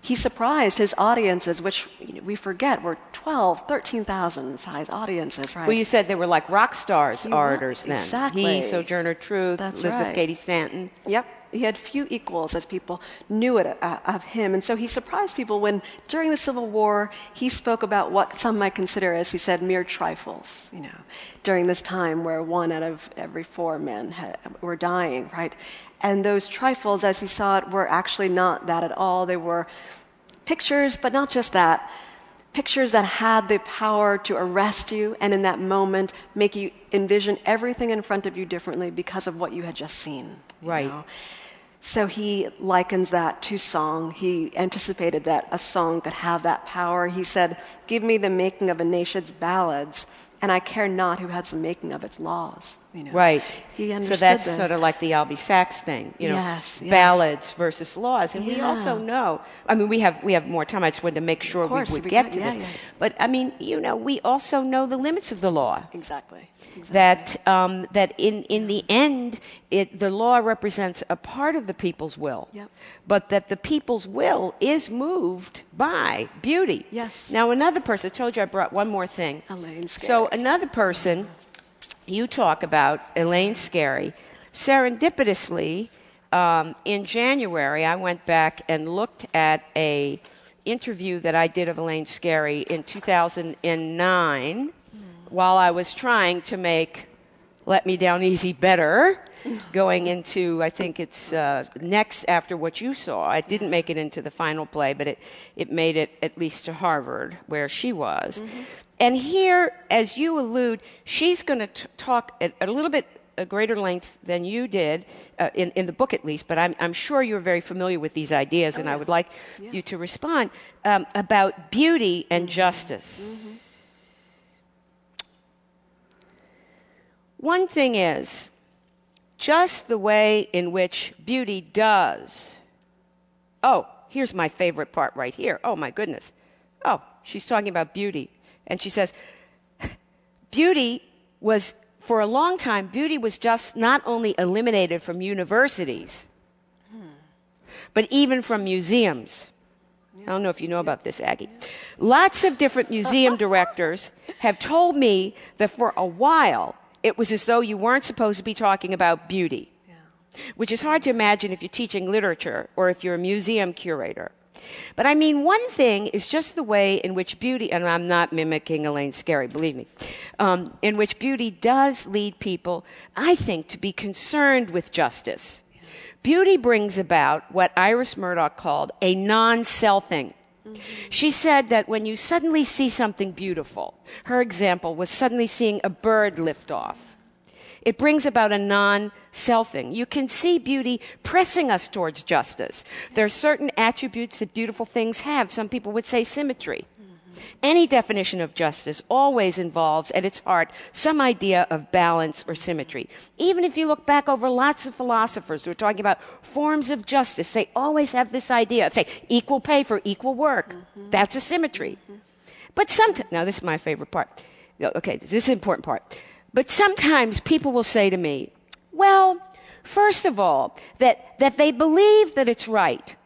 he surprised his audiences, which we forget were 12, 13,000 size audiences, right? Well, you said they were like rock stars he orators then. Exactly. He, Sojourner Truth, That's Elizabeth right. Cady Stanton. Yep. He had few equals as people knew it uh, of him. And so he surprised people when, during the Civil War, he spoke about what some might consider, as he said, mere trifles, you know, during this time where one out of every four men had, were dying, right? And those trifles, as he saw it, were actually not that at all. They were pictures, but not just that. Pictures that had the power to arrest you and in that moment make you envision everything in front of you differently because of what you had just seen. Right. Know? So he likens that to song. He anticipated that a song could have that power. He said, Give me the making of a nation's ballads and I care not who has the making of its laws. You know. Right. He understood so that's sort of like the Albie Sachs thing, you know, yes, yes. ballads versus laws. And yeah. we also know, I mean, we have, we have more time. I just wanted to make sure we would we get got, to yeah, this. Yeah. But I mean, you know, we also know the limits of the law. Exactly. exactly. That, um, that in, in the end, it, the law represents a part of the people's will. Yep. But that the people's will is moved by beauty. Yes. Now, another person, I told you I brought one more thing. Elaine. So, another person you talk about, Elaine Scarry, serendipitously, um, in January, I went back and looked at a interview that I did of Elaine Scarry in 2009 mm. while I was trying to make Let Me Down Easy better, going into, I think it's uh, next after what you saw. I didn't make it into the final play, but it, it made it at least to Harvard, where she was. Mm-hmm. And here, as you allude, she's going to talk at, a little bit a greater length than you did, uh, in, in the book at least, but I'm, I'm sure you're very familiar with these ideas, oh, and yeah. I would like yeah. you to respond um, about beauty and justice. Mm-hmm. One thing is, just the way in which beauty does. Oh, here's my favorite part right here. Oh, my goodness. Oh, she's talking about beauty. And she says, beauty was, for a long time, beauty was just not only eliminated from universities, hmm. but even from museums. I don't know if you know about this, Aggie. Lots of different museum directors have told me that for a while it was as though you weren't supposed to be talking about beauty, yeah. which is hard to imagine if you're teaching literature or if you're a museum curator. But I mean, one thing is just the way in which beauty, and I'm not mimicking Elaine Scarry, believe me, um, in which beauty does lead people, I think, to be concerned with justice. Beauty brings about what Iris Murdoch called a non selfing. Mm-hmm. She said that when you suddenly see something beautiful, her example was suddenly seeing a bird lift off. It brings about a non selfing. You can see beauty pressing us towards justice. There are certain attributes that beautiful things have. Some people would say symmetry. Any definition of justice always involves at its heart some idea of balance or symmetry. Even if you look back over lots of philosophers who are talking about forms of justice, they always have this idea of, say, equal pay for equal work. Mm-hmm. That's a symmetry. Mm-hmm. But sometimes, now this is my favorite part. Okay, this is an important part. But sometimes people will say to me, well, first of all, that, that they believe that it's right,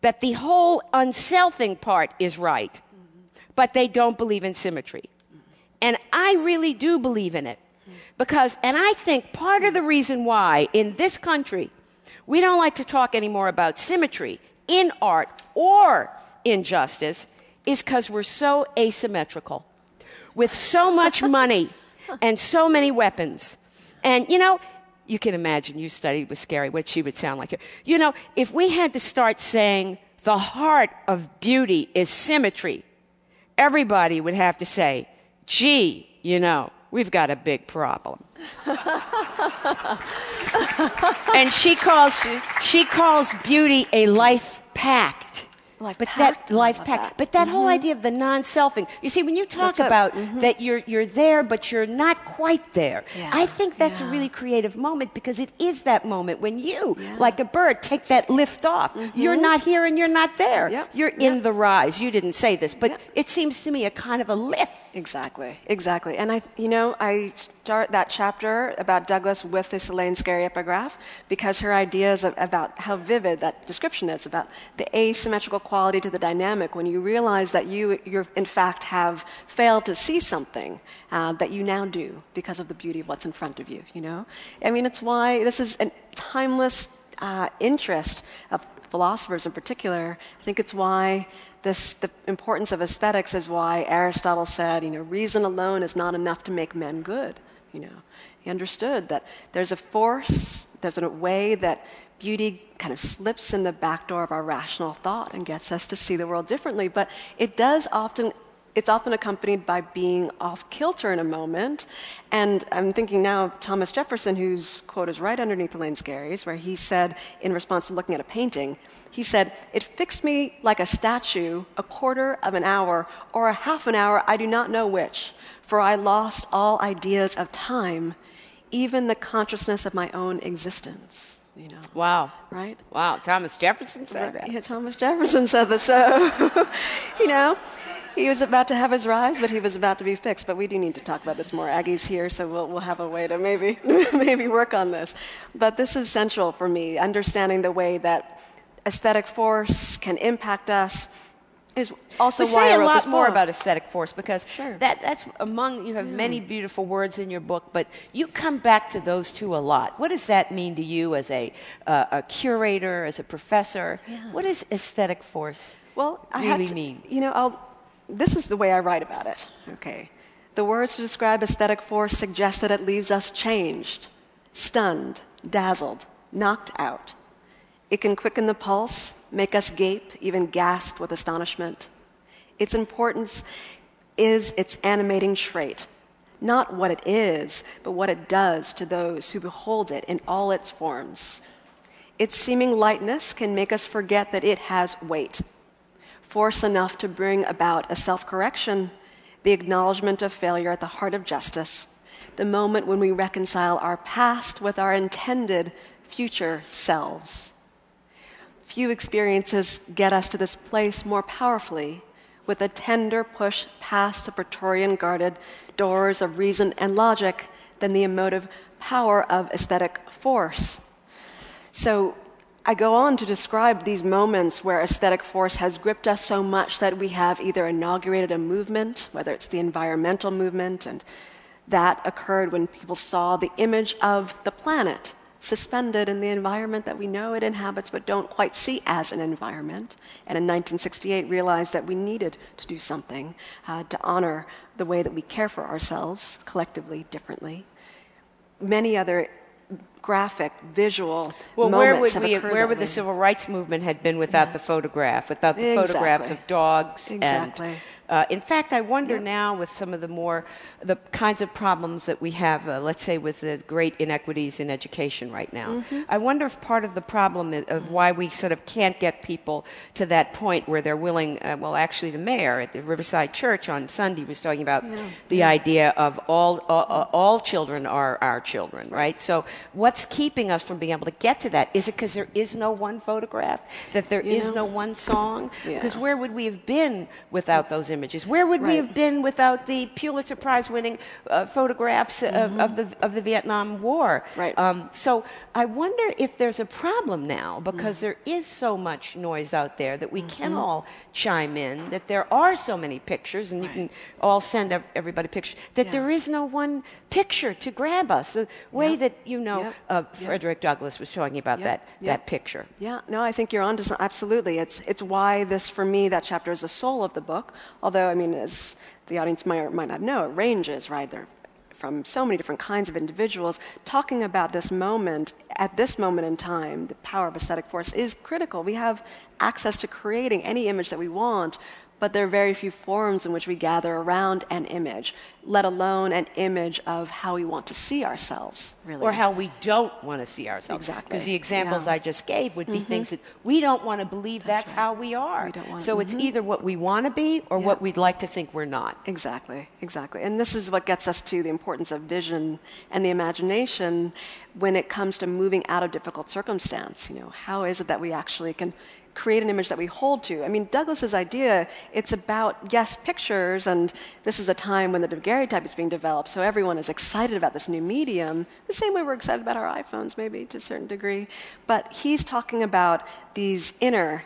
that the whole unselfing part is right but they don't believe in symmetry. And I really do believe in it. Because, and I think part of the reason why in this country we don't like to talk anymore about symmetry in art or in justice is because we're so asymmetrical. With so much money and so many weapons. And, you know, you can imagine you studied with Scarry what she would sound like. You know, if we had to start saying the heart of beauty is symmetry, everybody would have to say, gee, you know, we've got a big problem. and she calls, she calls beauty a life pact. Life but pact. that life pack. That. But that mm-hmm. whole idea of the non-selfing. You see, when you talk that's about mm-hmm. that you're you're there, but you're not quite there. Yeah. I think that's yeah. a really creative moment because it is that moment when you, yeah. like a bird, take that lift off. Mm-hmm. You're not here and you're not there. Yep. You're yep. in the rise. You didn't say this, but it seems to me a kind of a lift. Exactly. Exactly. And I, you know, I start that chapter about Douglass with this Elaine Scarry epigraph because her ideas about how vivid that description is about the asymmetrical quality to the dynamic when you realize that you, you in fact, have failed to see something uh, that you now do because of the beauty of what's in front of you, you know? I mean, it's why this is a timeless uh, interest of philosophers in particular. I think it's why this, the importance of aesthetics is why Aristotle said, you know, reason alone is not enough to make men good. You know, he understood that there's a force, there's a way that beauty kind of slips in the back door of our rational thought and gets us to see the world differently. But it does often, it's often accompanied by being off kilter in a moment. And I'm thinking now of Thomas Jefferson, whose quote is right underneath Elaine Scarry's, where he said, in response to looking at a painting, he said, It fixed me like a statue a quarter of an hour or a half an hour, I do not know which for I lost all ideas of time, even the consciousness of my own existence. You know. Wow. Right? Wow. Thomas Jefferson said that. Yeah, Thomas Jefferson said that. So, you know, he was about to have his rise, but he was about to be fixed. But we do need to talk about this more. Aggie's here, so we'll, we'll have a way to maybe, maybe work on this. But this is central for me, understanding the way that aesthetic force can impact us is also we why say a lot more about aesthetic force because sure. that, that's among you have yeah. many beautiful words in your book, but you come back to those two a lot. What does that mean to you as a, uh, a curator, as a professor? Yeah. What does aesthetic force well, really I to, mean? You know, I'll, this is the way I write about it. Okay, the words to describe aesthetic force suggest that it leaves us changed, stunned, dazzled, knocked out. It can quicken the pulse make us gape, even gasp with astonishment. Its importance is its animating trait, not what it is, but what it does to those who behold it in all its forms. Its seeming lightness can make us forget that it has weight, force enough to bring about a self correction, the acknowledgement of failure at the heart of justice, the moment when we reconcile our past with our intended future selves. Few experiences get us to this place more powerfully with a tender push past the Praetorian guarded doors of reason and logic than the emotive power of aesthetic force. So I go on to describe these moments where aesthetic force has gripped us so much that we have either inaugurated a movement, whether it's the environmental movement, and that occurred when people saw the image of the planet suspended in the environment that we know it inhabits but don't quite see as an environment. And in 1968, realized that we needed to do something uh, to honor the way that we care for ourselves collectively differently. Many other graphic, visual well, where would we, where would the civil rights movement had been without the photograph, without the photographs of dogs Exactly. and uh, in fact, I wonder now with some of the more the kinds of problems that we have, uh, let's say with the great inequities in education right now. Mm-hmm. I wonder if part of the problem is, of why we sort of can't get people to that point where they're willing. Uh, well, actually, the mayor at the Riverside Church on Sunday was talking about the idea of all uh, uh, all children are our children, right? So, what's keeping us from being able to get to that? Is it because there is no one photograph, that there is You know- no one song? Yeah. Because where would we have been without those images? Where would we have been without the Pulitzer Prize winning uh, photographs of, of, the, of the Vietnam War? Mm-hmm. Right. Um, so I wonder if there's a problem now because Mm. there is so much noise out there that we can Mm-hmm. all chime in, that there are so many pictures, and you can all send ev- everybody pictures, that Yeah. there is no one picture to grab us. The way Yep. that, you know, Yep. uh, Yep. Frederick Douglass was talking about that, that picture. Yeah, no, I think you're on to some, absolutely. It's it's why this for me that chapter is the soul of the book. Although I mean, as the audience might might not know, it ranges right there from so many different kinds of individuals. Talking about this moment at this moment in time, the power of aesthetic force is critical. We have access to creating any image that we want. But there are very few forums in which we gather around an image, let alone an image of how we want to see ourselves, really. Or how we don't want to see ourselves. Exactly. Because the examples Yeah. I just gave would be mm-hmm. things that we don't want to believe that's, right. how we are. We don't want- so it's mm-hmm. either what we want to be or what we'd like to think we're not. Exactly, exactly. And this is what gets us to the importance of vision and the imagination when it comes to moving out of difficult circumstance. You know, how is it that we actually can create an image that we hold to? I mean, Douglass's idea, it's about, yes, pictures, and this is a time when the daguerreotype is being developed, so everyone is excited about this new medium, the same way we're excited about our iPhones, maybe, to a certain degree. But he's talking about these inner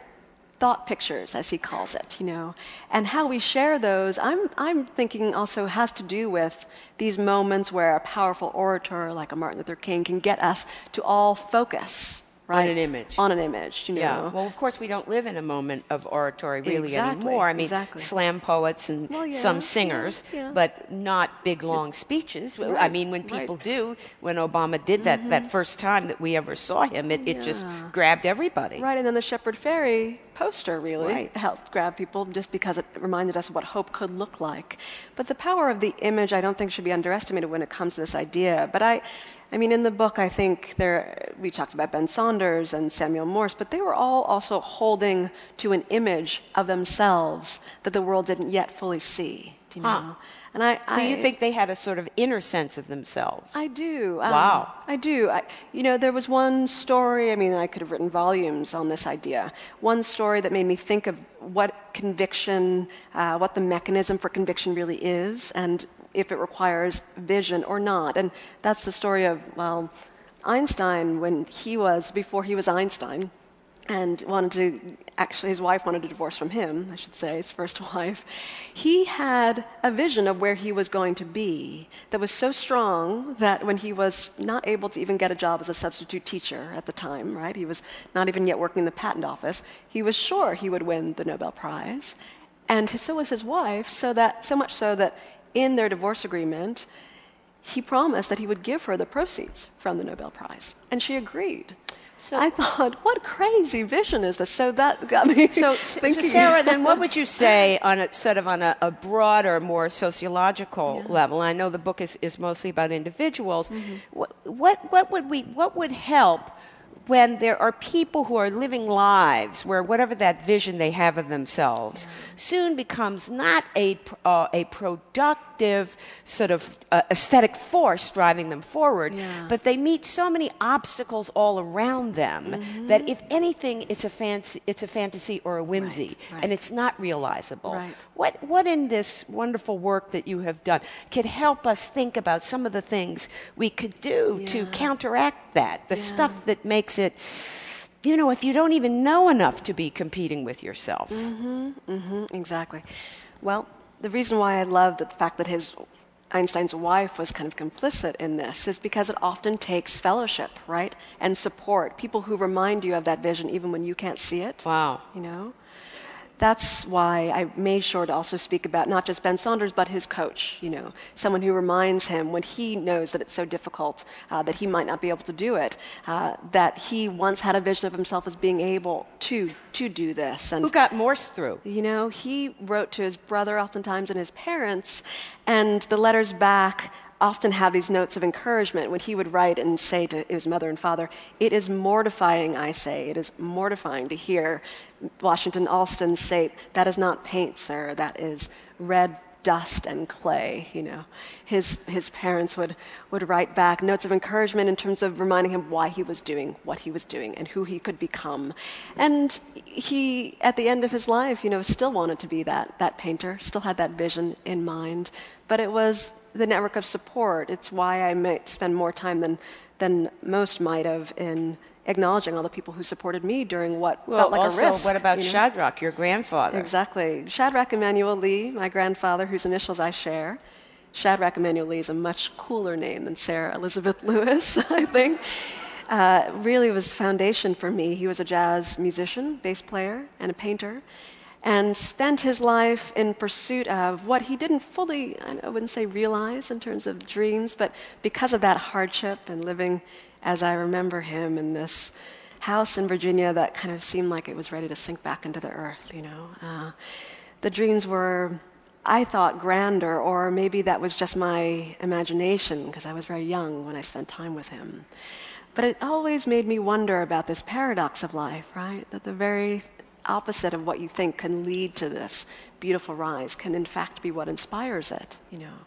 thought pictures, as he calls it, you know, and how we share those. I'm, I'm thinking also has to do with these moments where a powerful orator like a Martin Luther King can get us to all focus right an image. on an image, you know. Yeah. Well, of course, we don't live in a moment of oratory really Exactly, anymore. I mean, exactly. slam poets and Well, yeah, some singers, yeah. but not big, long speeches. I mean, when right. Mm-hmm. people do, when Obama did that that first time that we ever saw him, it, it just grabbed everybody. Right, and then the Shepard Fairey poster really Right. helped grab people just because it reminded us of what hope could look like. But the power of the image, I don't think, should be underestimated when it comes to this idea. But I, I mean, in the book, I think there we talked about Ben Saunders and Samuel Morse, but they were all also holding to an image of themselves that the world didn't yet fully see. Do you know? And I, So you think they had a sort of inner sense of themselves? I do. Um, Wow. I do. I, you know, there was one story, I mean, I could have written volumes on this idea. One story that made me think of what conviction, uh, what the mechanism for conviction really is, and if it requires vision or not. And that's the story of, well, Einstein, when he was, before he was Einstein, and wanted to actually his wife wanted a divorce from him i should say his first wife he had a vision of where he was going to be that was so strong that when he was not able to even get a job as a substitute teacher at the time right he was not even yet working in the patent office he was sure he would win the nobel prize and so was his wife so that so much so that in their divorce agreement he promised that he would give her the proceeds from the Nobel Prize, and she agreed. So I thought, what crazy vision is this? So that got me So, thinking. Sarah, then what would you say on a sort of on a, a broader, more sociological level? I know the book is, is mostly about individuals. Mm-hmm. What, what what would we what would help when there are people who are living lives where whatever that vision they have of themselves soon becomes not a uh, a productive sort of uh, aesthetic force driving them forward, Yeah. but they meet so many obstacles all around them Mm-hmm. that if anything, it's a fancy, it's a fantasy or a whimsy, Right, right. and it's not realizable. Right. What what in this wonderful work that you have done could help us think about some of the things we could do to counteract that, the Yeah. stuff that makes it. You know, if you don't even know enough to be competing with yourself. Mm-hmm, Mm-hmm, exactly. Well, the reason why I love the fact that his Einstein's wife was kind of complicit in this is because it often takes fellowship, right, and support. People who remind you of that vision even when you can't see it. Wow. You know. That's why I made sure to also speak about not just Ben Saunders, but his coach, you know, someone who reminds him when he knows that it's so difficult, uh, that he might not be able to do it, uh, that he once had a vision of himself as being able to, to do this. And, Who got Morse through? You know, he wrote to his brother oftentimes and his parents, and the letters back often have these notes of encouragement when he would write and say to his mother and father, It is mortifying, I say, it is mortifying to hear Washington Allston say, That is not paint, sir, that is red dust and clay, you know. His, his parents would, would write back notes of encouragement in terms of reminding him why he was doing what he was doing and who he could become. And he, at the end of his life, you know, still wanted to be that, that painter, still had that vision in mind. But it was the network of support. It's why I might spend more time than, than most might have in acknowledging all the people who supported me during what well, felt like also, a risk. What about you know? Shadrach, your grandfather? Exactly. Shadrach Emanuel Lee, my grandfather, whose initials I share. Shadrach Emanuel Lee is a much cooler name than Sarah Elizabeth Lewis, I think. Uh, really was foundation for me. He was a jazz musician, bass player, and a painter and spent his life in pursuit of what he didn't fully, I wouldn't say realize in terms of dreams, but because of that hardship and living as I remember him in this house in Virginia that kind of seemed like it was ready to sink back into the earth, you know. Uh, the dreams were, I thought, grander, or maybe that was just my imagination because I was very young when I spent time with him. But it always made me wonder about this paradox of life, right? That the very opposite of what you think can lead to this beautiful rise can in fact be what inspires it, you know.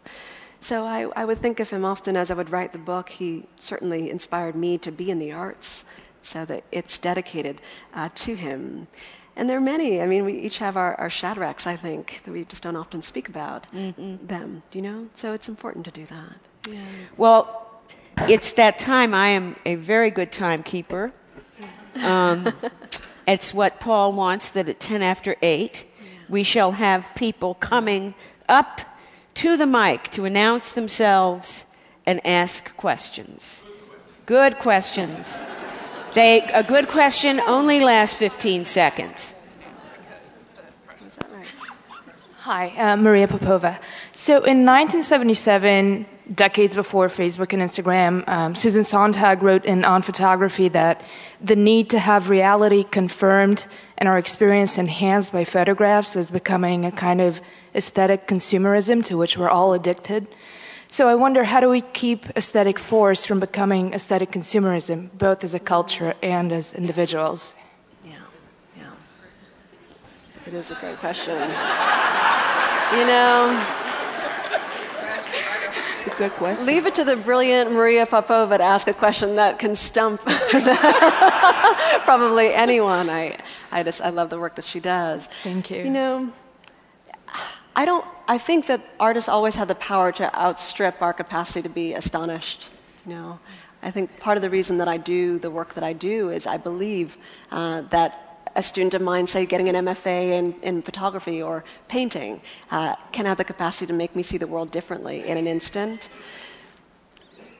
So I, I would think of him often as I would write the book. He certainly inspired me to be in the arts, so that it's dedicated uh, to him. And there are many. I mean, we each have our, our Shadrachs, I think, that we just don't often speak about mm-hmm. them, you know? So it's important to do that. Yeah. Well, it's that time. I am a very good timekeeper. Um, It's what Paul wants that at 10 after 8, we shall have people coming up to the mic to announce themselves and ask questions. Good questions. They, a good question only lasts 15 seconds. Hi, uh, Maria Popova. So in 1977, decades before Facebook and Instagram, um, Susan Sontag wrote in On Photography that the need to have reality confirmed and our experience enhanced by photographs is becoming a kind of aesthetic consumerism to which we're all addicted. So I wonder how do we keep aesthetic force from becoming aesthetic consumerism, both as a culture and as individuals? Yeah, yeah. It is a great question. you know, a good question. Leave it to the brilliant Maria Popova to ask a question that can stump probably anyone. I, I just I love the work that she does. Thank you. You know, I don't. I think that artists always have the power to outstrip our capacity to be astonished. You know, I think part of the reason that I do the work that I do is I believe uh, that a student of mine, say, getting an MFA in, in photography or painting, uh, can have the capacity to make me see the world differently in an instant.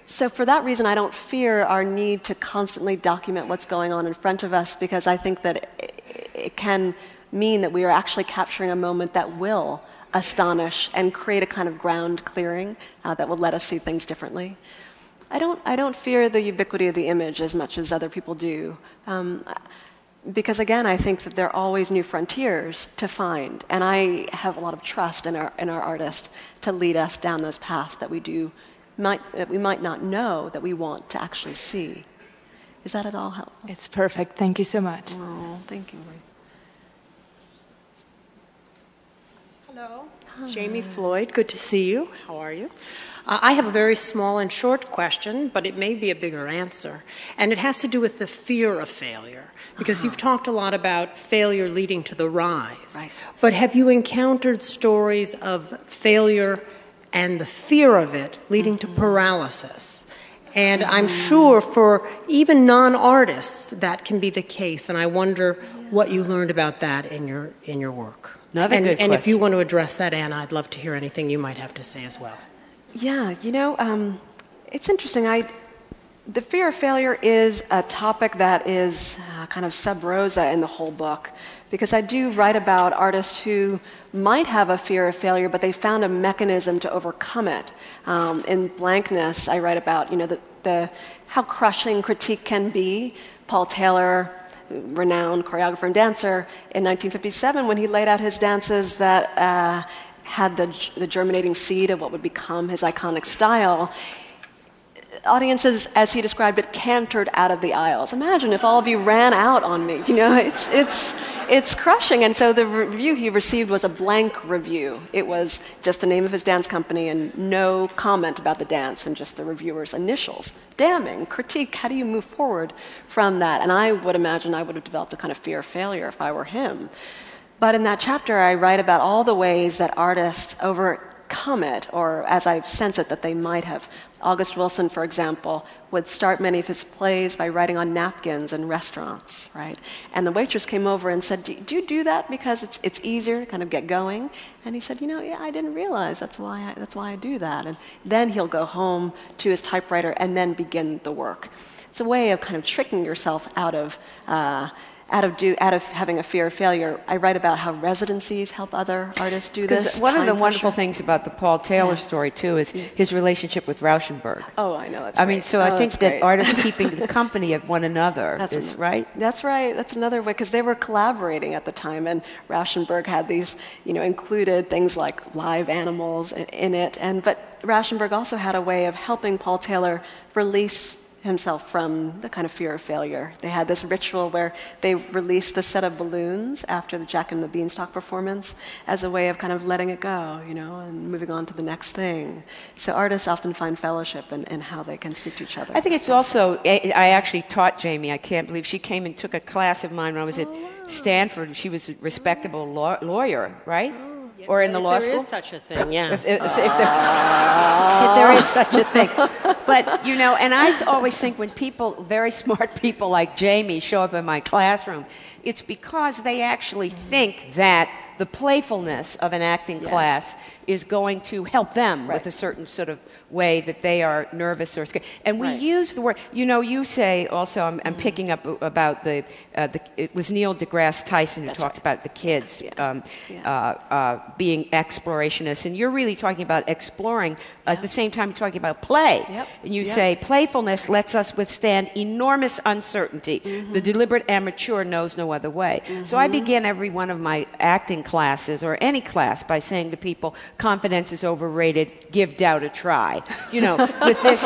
So, for that reason, I don't fear our need to constantly document what's going on in front of us because I think that it, it can mean that we are actually capturing a moment that will astonish and create a kind of ground clearing uh, that will let us see things differently. I don't, I don't fear the ubiquity of the image as much as other people do. Um, because again, I think that there are always new frontiers to find, and I have a lot of trust in our in our artists to lead us down those paths that we do might that we might not know that we want to actually see. Is that at all helpful? It's perfect. Thank you so much. Oh, thank you. Hello, Hi. Jamie Floyd. Good to see you. How are you? Uh, I have a very small and short question, but it may be a bigger answer, and it has to do with the fear of failure because uh-huh. you've talked a lot about failure leading to the rise. Right. But have you encountered stories of failure and the fear of it leading mm-hmm. to paralysis? And mm-hmm. I'm sure for even non artists that can be the case. And I wonder what you learned about that in your, in your work. Another and, good and if you want to address that, Anna, I'd love to hear anything you might have to say as well. Yeah, you know, um, it's interesting. I, The fear of failure is a topic that is uh, kind of sub rosa in the whole book because I do write about artists who might have a fear of failure, but they found a mechanism to overcome it. Um, in Blankness, I write about you know the, the how crushing critique can be. Paul Taylor, renowned choreographer and dancer, in 1957, when he laid out his dances that uh, had the, the germinating seed of what would become his iconic style, audiences, as he described it, cantered out of the aisles. Imagine if all of you ran out on me. You know, it's, it's, it's crushing. And so the review he received was a blank review. It was just the name of his dance company and no comment about the dance and just the reviewer's initials. Damning, critique, how do you move forward from that? And I would imagine I would have developed a kind of fear of failure if I were him. But in that chapter, I write about all the ways that artists overcome it, or as I sense it, that they might have. August Wilson, for example, would start many of his plays by writing on napkins in restaurants, right? And the waitress came over and said, Do, you do that because it's, it's easier to kind of get going? And he said, You know, yeah, I didn't realize that's why I, that's why I do that. And then he'll go home to his typewriter and then begin the work. It's a way of kind of tricking yourself out of. Uh, out of, do, out of having a fear of failure, I write about how residencies help other artists do this. One of the pressure. wonderful things about the Paul Taylor yeah. story, too, is his relationship with Rauschenberg. Oh, I know. That's I great. mean, so oh, I think that artists keeping the company of one another that's is an, right. That's right. That's another way, because they were collaborating at the time, and Rauschenberg had these, you know, included things like live animals in it. And, but Rauschenberg also had a way of helping Paul Taylor release himself from the kind of fear of failure. They had this ritual where they released the set of balloons after the Jack and the Beanstalk performance as a way of kind of letting it go, you know, and moving on to the next thing. So artists often find fellowship in, in how they can speak to each other. I think it's also, I actually taught Jamie, I can't believe she came and took a class of mine when I was at oh, Stanford. She was a respectable law, lawyer, right? Oh. Or in the law school? There is such a thing, yes. If, if, if, there, ah. if, there is such a thing. But, you know, and I always think when people, very smart people like Jamie, show up in my classroom, it's because they actually think that the playfulness of an acting yes. class is going to help them right. with a certain sort of way that they are nervous or scared. And we right. use the word, you know, you say also, I'm, I'm mm. picking up about the, uh, the, it was Neil deGrasse Tyson who That's talked right. about the kids yeah. Um, yeah. Uh, uh, being explorationists, and you're really talking about exploring yeah. at the same time you're talking about play. Yep. And you yep. say playfulness lets us withstand enormous uncertainty. Mm-hmm. The deliberate amateur knows no other way. Mm-hmm. So I mm-hmm. begin every one of my acting classes or any class by saying to people, confidence is overrated, give doubt a try. You know, with this,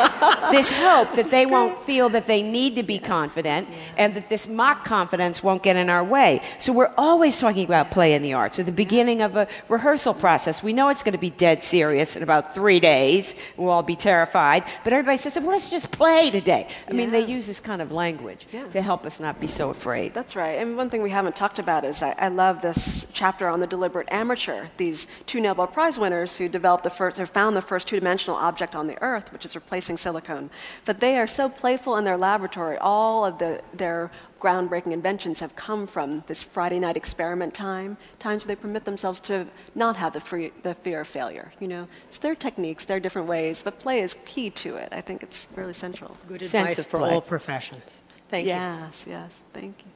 this hope that they won't feel that they need to be confident and that this mock confidence won't get in our way. So we're always talking about play in the arts or the beginning of a rehearsal process. We know it's going to be dead serious in about three days. We'll all be terrified. But everybody says, well, let's just play today. I yeah. mean, they use this kind of language yeah. to help us not be so afraid. That's right. And one thing we haven't talked about is I, I love this chapter on the deliberate amateur. These two Nobel Prize winners who developed the first, or found the first two-dimensional object on the Earth, which is replacing silicone. But they are so playful in their laboratory. All of the, their groundbreaking inventions have come from this Friday night experiment time, times where they permit themselves to not have the, free, the fear of failure. You know, it's their techniques, their different ways, but play is key to it. I think it's really central. Good Sense advice for all professions. Thank yes, you. Yes, yes. Thank you.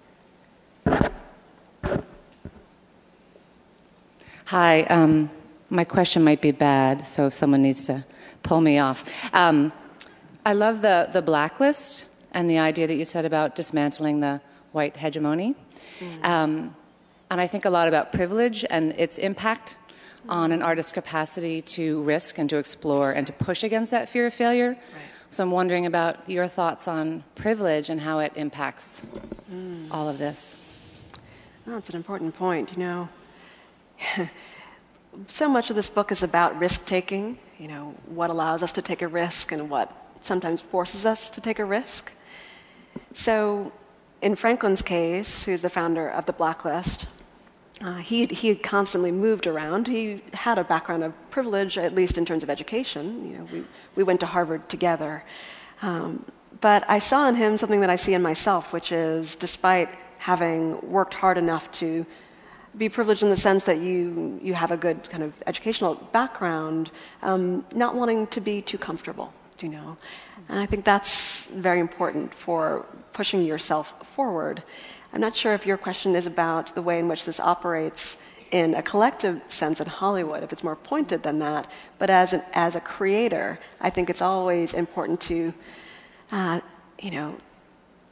Hi, um, my question might be bad, so someone needs to pull me off. Um, I love the, the blacklist and the idea that you said about dismantling the white hegemony. Mm. Um, and I think a lot about privilege and its impact on an artist's capacity to risk and to explore and to push against that fear of failure. Right. So I'm wondering about your thoughts on privilege and how it impacts mm. all of this. Well, that's an important point. You know, so much of this book is about risk taking, you know, what allows us to take a risk and what sometimes forces us to take a risk. So, in Franklin's case, who's the founder of the Blacklist, uh, he, he had constantly moved around. He had a background of privilege, at least in terms of education. You know, we, we went to Harvard together. Um, but I saw in him something that I see in myself, which is despite having worked hard enough to be privileged in the sense that you, you have a good kind of educational background, um, not wanting to be too comfortable. you know. And I think that's very important for pushing yourself forward. I'm not sure if your question is about the way in which this operates in a collective sense in Hollywood, if it's more pointed than that. But as, an, as a creator, I think it's always important to, uh, you know,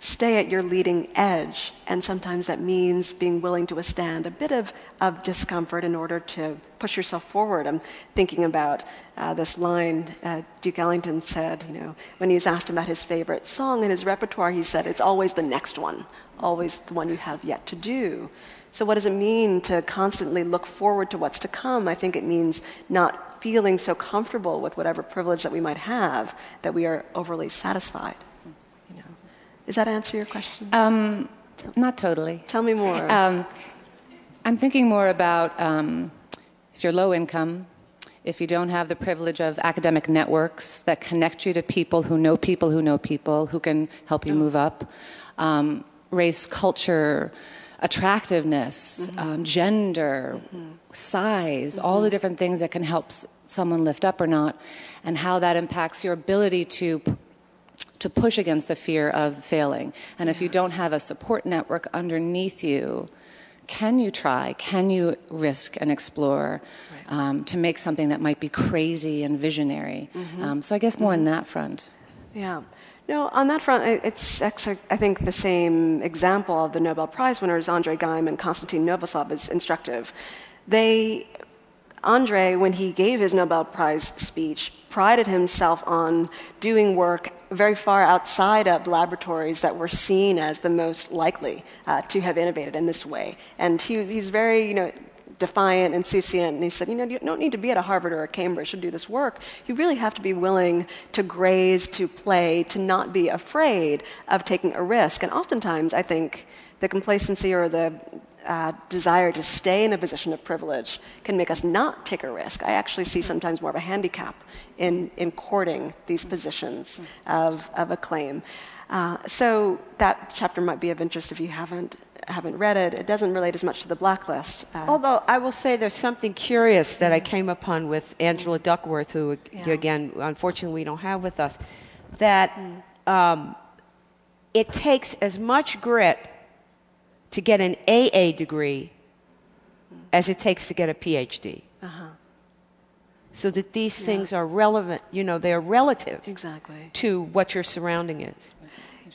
stay at your leading edge. And sometimes that means being willing to withstand a bit of, of discomfort in order to push yourself forward. I'm thinking about uh, this line uh, Duke Ellington said, you know, when he was asked about his favorite song in his repertoire, he said, it's always the next one, always the one you have yet to do. So, what does it mean to constantly look forward to what's to come? I think it means not feeling so comfortable with whatever privilege that we might have that we are overly satisfied. Does that answer your question? Um, not totally. Tell me more. Um, I'm thinking more about um, if you're low income, if you don't have the privilege of academic networks that connect you to people who know people who know people who can help you move up, um, race, culture, attractiveness, mm-hmm. um, gender, mm-hmm. size, mm-hmm. all the different things that can help s- someone lift up or not, and how that impacts your ability to to push against the fear of failing. And if you don't have a support network underneath you, can you try? Can you risk and explore um, to make something that might be crazy and visionary? Mm-hmm. Um, so I guess more mm-hmm. on that front. Yeah. No, on that front, it's actually, I think, the same example of the Nobel Prize winners, Andre Geim and Konstantin Novoselov, is instructive. They, Andre, when he gave his Nobel Prize speech, prided himself on doing work very far outside of laboratories that were seen as the most likely uh, to have innovated in this way. And he, he's very, you know, defiant, and insouciant, and he said, you know, you don't need to be at a Harvard or a Cambridge to do this work. You really have to be willing to graze, to play, to not be afraid of taking a risk. And oftentimes, I think the complacency or the uh, desire to stay in a position of privilege can make us not take a risk. I actually see sometimes more of a handicap in, in courting these positions of, of acclaim. Uh, so that chapter might be of interest if you haven't haven't read it. It doesn't relate as much to the blacklist. Uh, Although I will say there's something curious that I came upon with Angela Duckworth, who yeah. again, unfortunately, we don't have with us. That um, it takes as much grit to get an AA degree as it takes to get a PhD. Uh-huh. So that these yeah. things are relevant, you know, they're relative exactly. to what your surrounding is.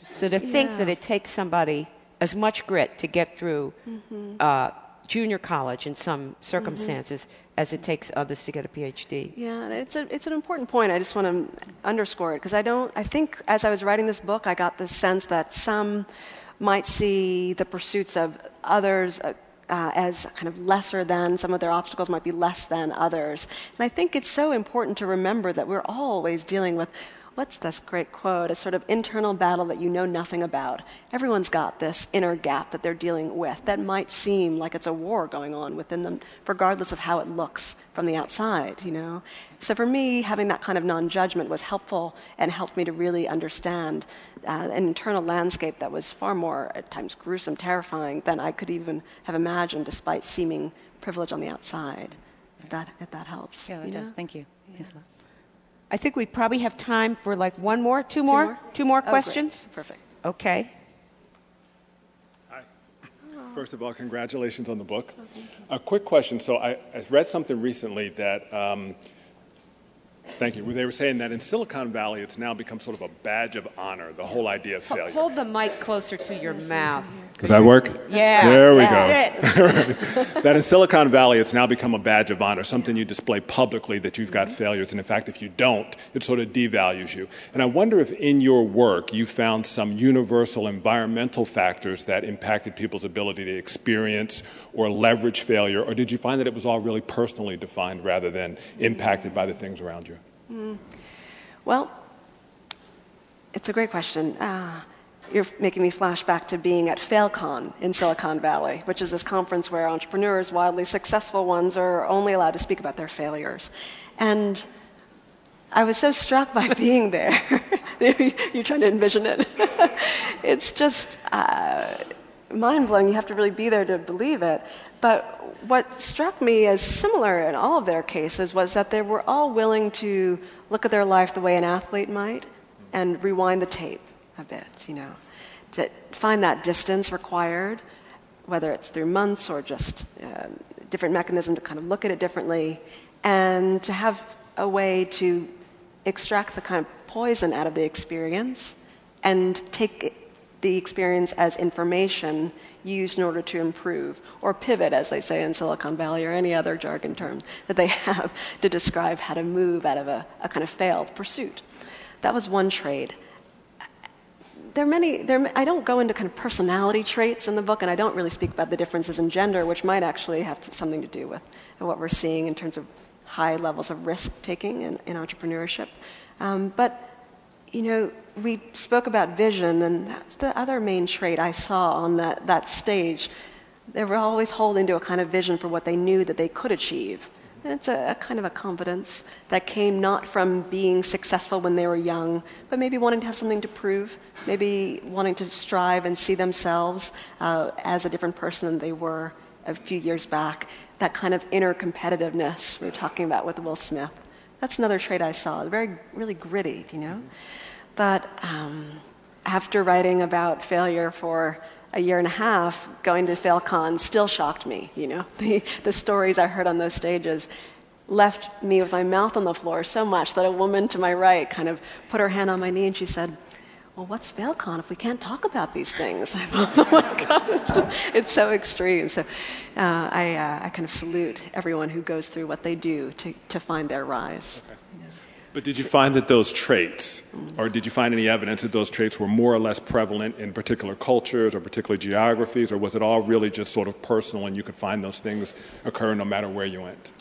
So to think yeah. that it takes somebody as much grit to get through mm-hmm. uh, junior college in some circumstances mm-hmm. as it takes others to get a PhD. Yeah, it's, a, it's an important point. I just want to underscore it because I don't, I think as I was writing this book, I got the sense that some might see the pursuits of others uh, uh, as kind of lesser than, some of their obstacles might be less than others. And I think it's so important to remember that we're always dealing with what's this great quote? A sort of internal battle that you know nothing about. Everyone's got this inner gap that they're dealing with that might seem like it's a war going on within them, regardless of how it looks from the outside, you know? So for me, having that kind of non judgment was helpful and helped me to really understand uh, an internal landscape that was far more, at times, gruesome, terrifying than I could even have imagined, despite seeming privilege on the outside. If that, if that helps. Yeah, that does. Know? Thank you. Yeah. I think we probably have time for like one more, two, two more, more, two more oh, questions. Great. Perfect. Okay. Hi. First of all, congratulations on the book. Oh, A quick question. So I, I read something recently that um, Thank you. They were saying that in Silicon Valley, it's now become sort of a badge of honor, the whole idea of failure. Hold the mic closer to your mouth. Does that work? Yeah. There we That's go. It. that in Silicon Valley, it's now become a badge of honor, something you display publicly that you've got mm-hmm. failures. And in fact, if you don't, it sort of devalues you. And I wonder if in your work you found some universal environmental factors that impacted people's ability to experience or leverage failure, or did you find that it was all really personally defined rather than impacted by the things around you? Mm. Well, it's a great question. Uh, you're making me flash back to being at FailCon in Silicon Valley, which is this conference where entrepreneurs, wildly successful ones, are only allowed to speak about their failures. And I was so struck by being there. You're trying to envision it. it's just, uh, mind blowing. You have to really be there to believe it. But what struck me as similar in all of their cases was that they were all willing to look at their life the way an athlete might and rewind the tape a bit, you know, to find that distance required, whether it's through months or just uh, different mechanism to kind of look at it differently, and to have a way to extract the kind of poison out of the experience and take the experience as information used in order to improve, or pivot, as they say in Silicon Valley, or any other jargon term that they have to describe how to move out of a, a kind of failed pursuit. That was one trade. There are many, there, I don't go into kind of personality traits in the book, and I don't really speak about the differences in gender, which might actually have to, something to do with what we're seeing in terms of high levels of risk taking in, in entrepreneurship. Um, but you know, we spoke about vision, and that's the other main trait I saw on that, that stage. They were always holding to a kind of vision for what they knew that they could achieve. And it's a, a, kind of a confidence that came not from being successful when they were young, but maybe wanting to have something to prove, maybe wanting to strive and see themselves uh, as a different person than they were a few years back. That kind of inner competitiveness we were talking about with Will Smith. That's another trait I saw. Very, really gritty, you know. But um, after writing about failure for a year and a half, going to FailCon still shocked me. You know, the, the stories I heard on those stages left me with my mouth on the floor so much that a woman to my right kind of put her hand on my knee and she said, well, what's FailCon if we can't talk about these things? I thought, oh my God, it's, it's so extreme. So uh, I, uh, I kind of salute everyone who goes through what they do to, to find their rise. Okay. But did you find that those traits, or did you find any evidence that those traits were more or less prevalent in particular cultures or particular geographies, or was it all really just sort of personal and you could find those things occur no matter where you went?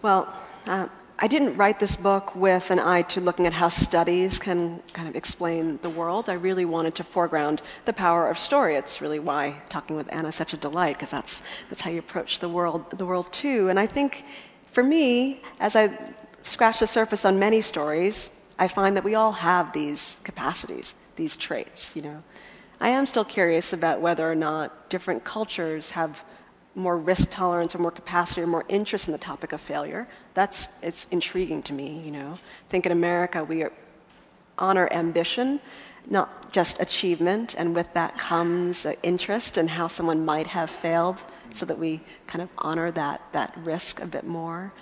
Well, uh, I didn't write this book with an eye to looking at how studies can kind of explain the world. I really wanted to foreground the power of story. It's really why talking with Anna is such a delight, because that's, that's how you approach the world, the world too. And I think for me, as I scratch the surface on many stories, I find that we all have these capacities, these traits, you know. I am still curious about whether or not different cultures have more risk tolerance or more capacity or more interest in the topic of failure. That's it's intriguing to me, you know. I think in America we honor ambition, not just achievement, and with that comes interest in how someone might have failed, so that we kind of honor that, that risk a bit more.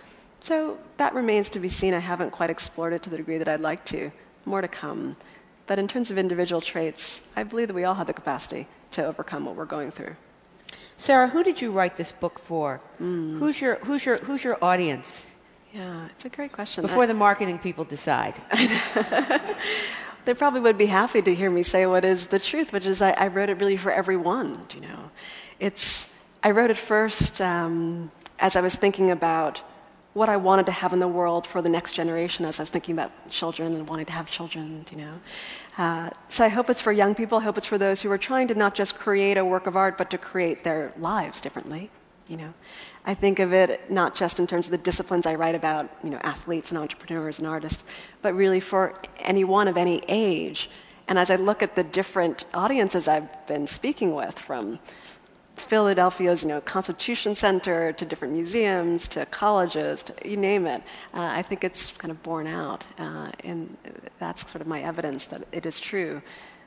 So that remains to be seen. I haven't quite explored it to the degree that I'd like to. More to come. But in terms of individual traits, I believe that we all have the capacity to overcome what we're going through. Sarah, who did you write this book for? Mm. Who's, your, who's, your, who's your audience? Yeah, it's a great question. Before I, the marketing people decide. they probably would be happy to hear me say what is the truth, which is I, I wrote it really for everyone, you know. It's, I wrote it first um, as I was thinking about what I wanted to have in the world for the next generation as I was thinking about children and wanting to have children, you know. Uh, so I hope it's for young people. I hope it's for those who are trying to not just create a work of art, but to create their lives differently, you know. I think of it not just in terms of the disciplines I write about, you know, athletes and entrepreneurs and artists, but really for anyone of any age. And as I look at the different audiences I've been speaking with, from Philadelphia's you know, Constitution Center to different museums to colleges, to, you name it. Uh, I think it's kind of borne out, uh, and that's sort of my evidence that it is true.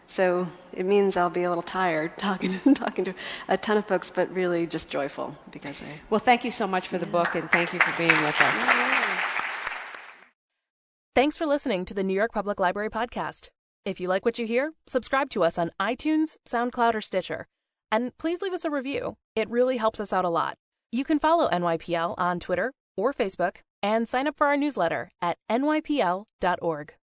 So it means I'll be a little tired talking, talking to a ton of folks, but really just joyful because I. Well, thank you so much for the book, and thank you for being with us. Thanks for listening to the New York Public Library podcast. If you like what you hear, subscribe to us on iTunes, SoundCloud, or Stitcher. And please leave us a review. It really helps us out a lot. You can follow NYPL on Twitter or Facebook and sign up for our newsletter at nypl.org.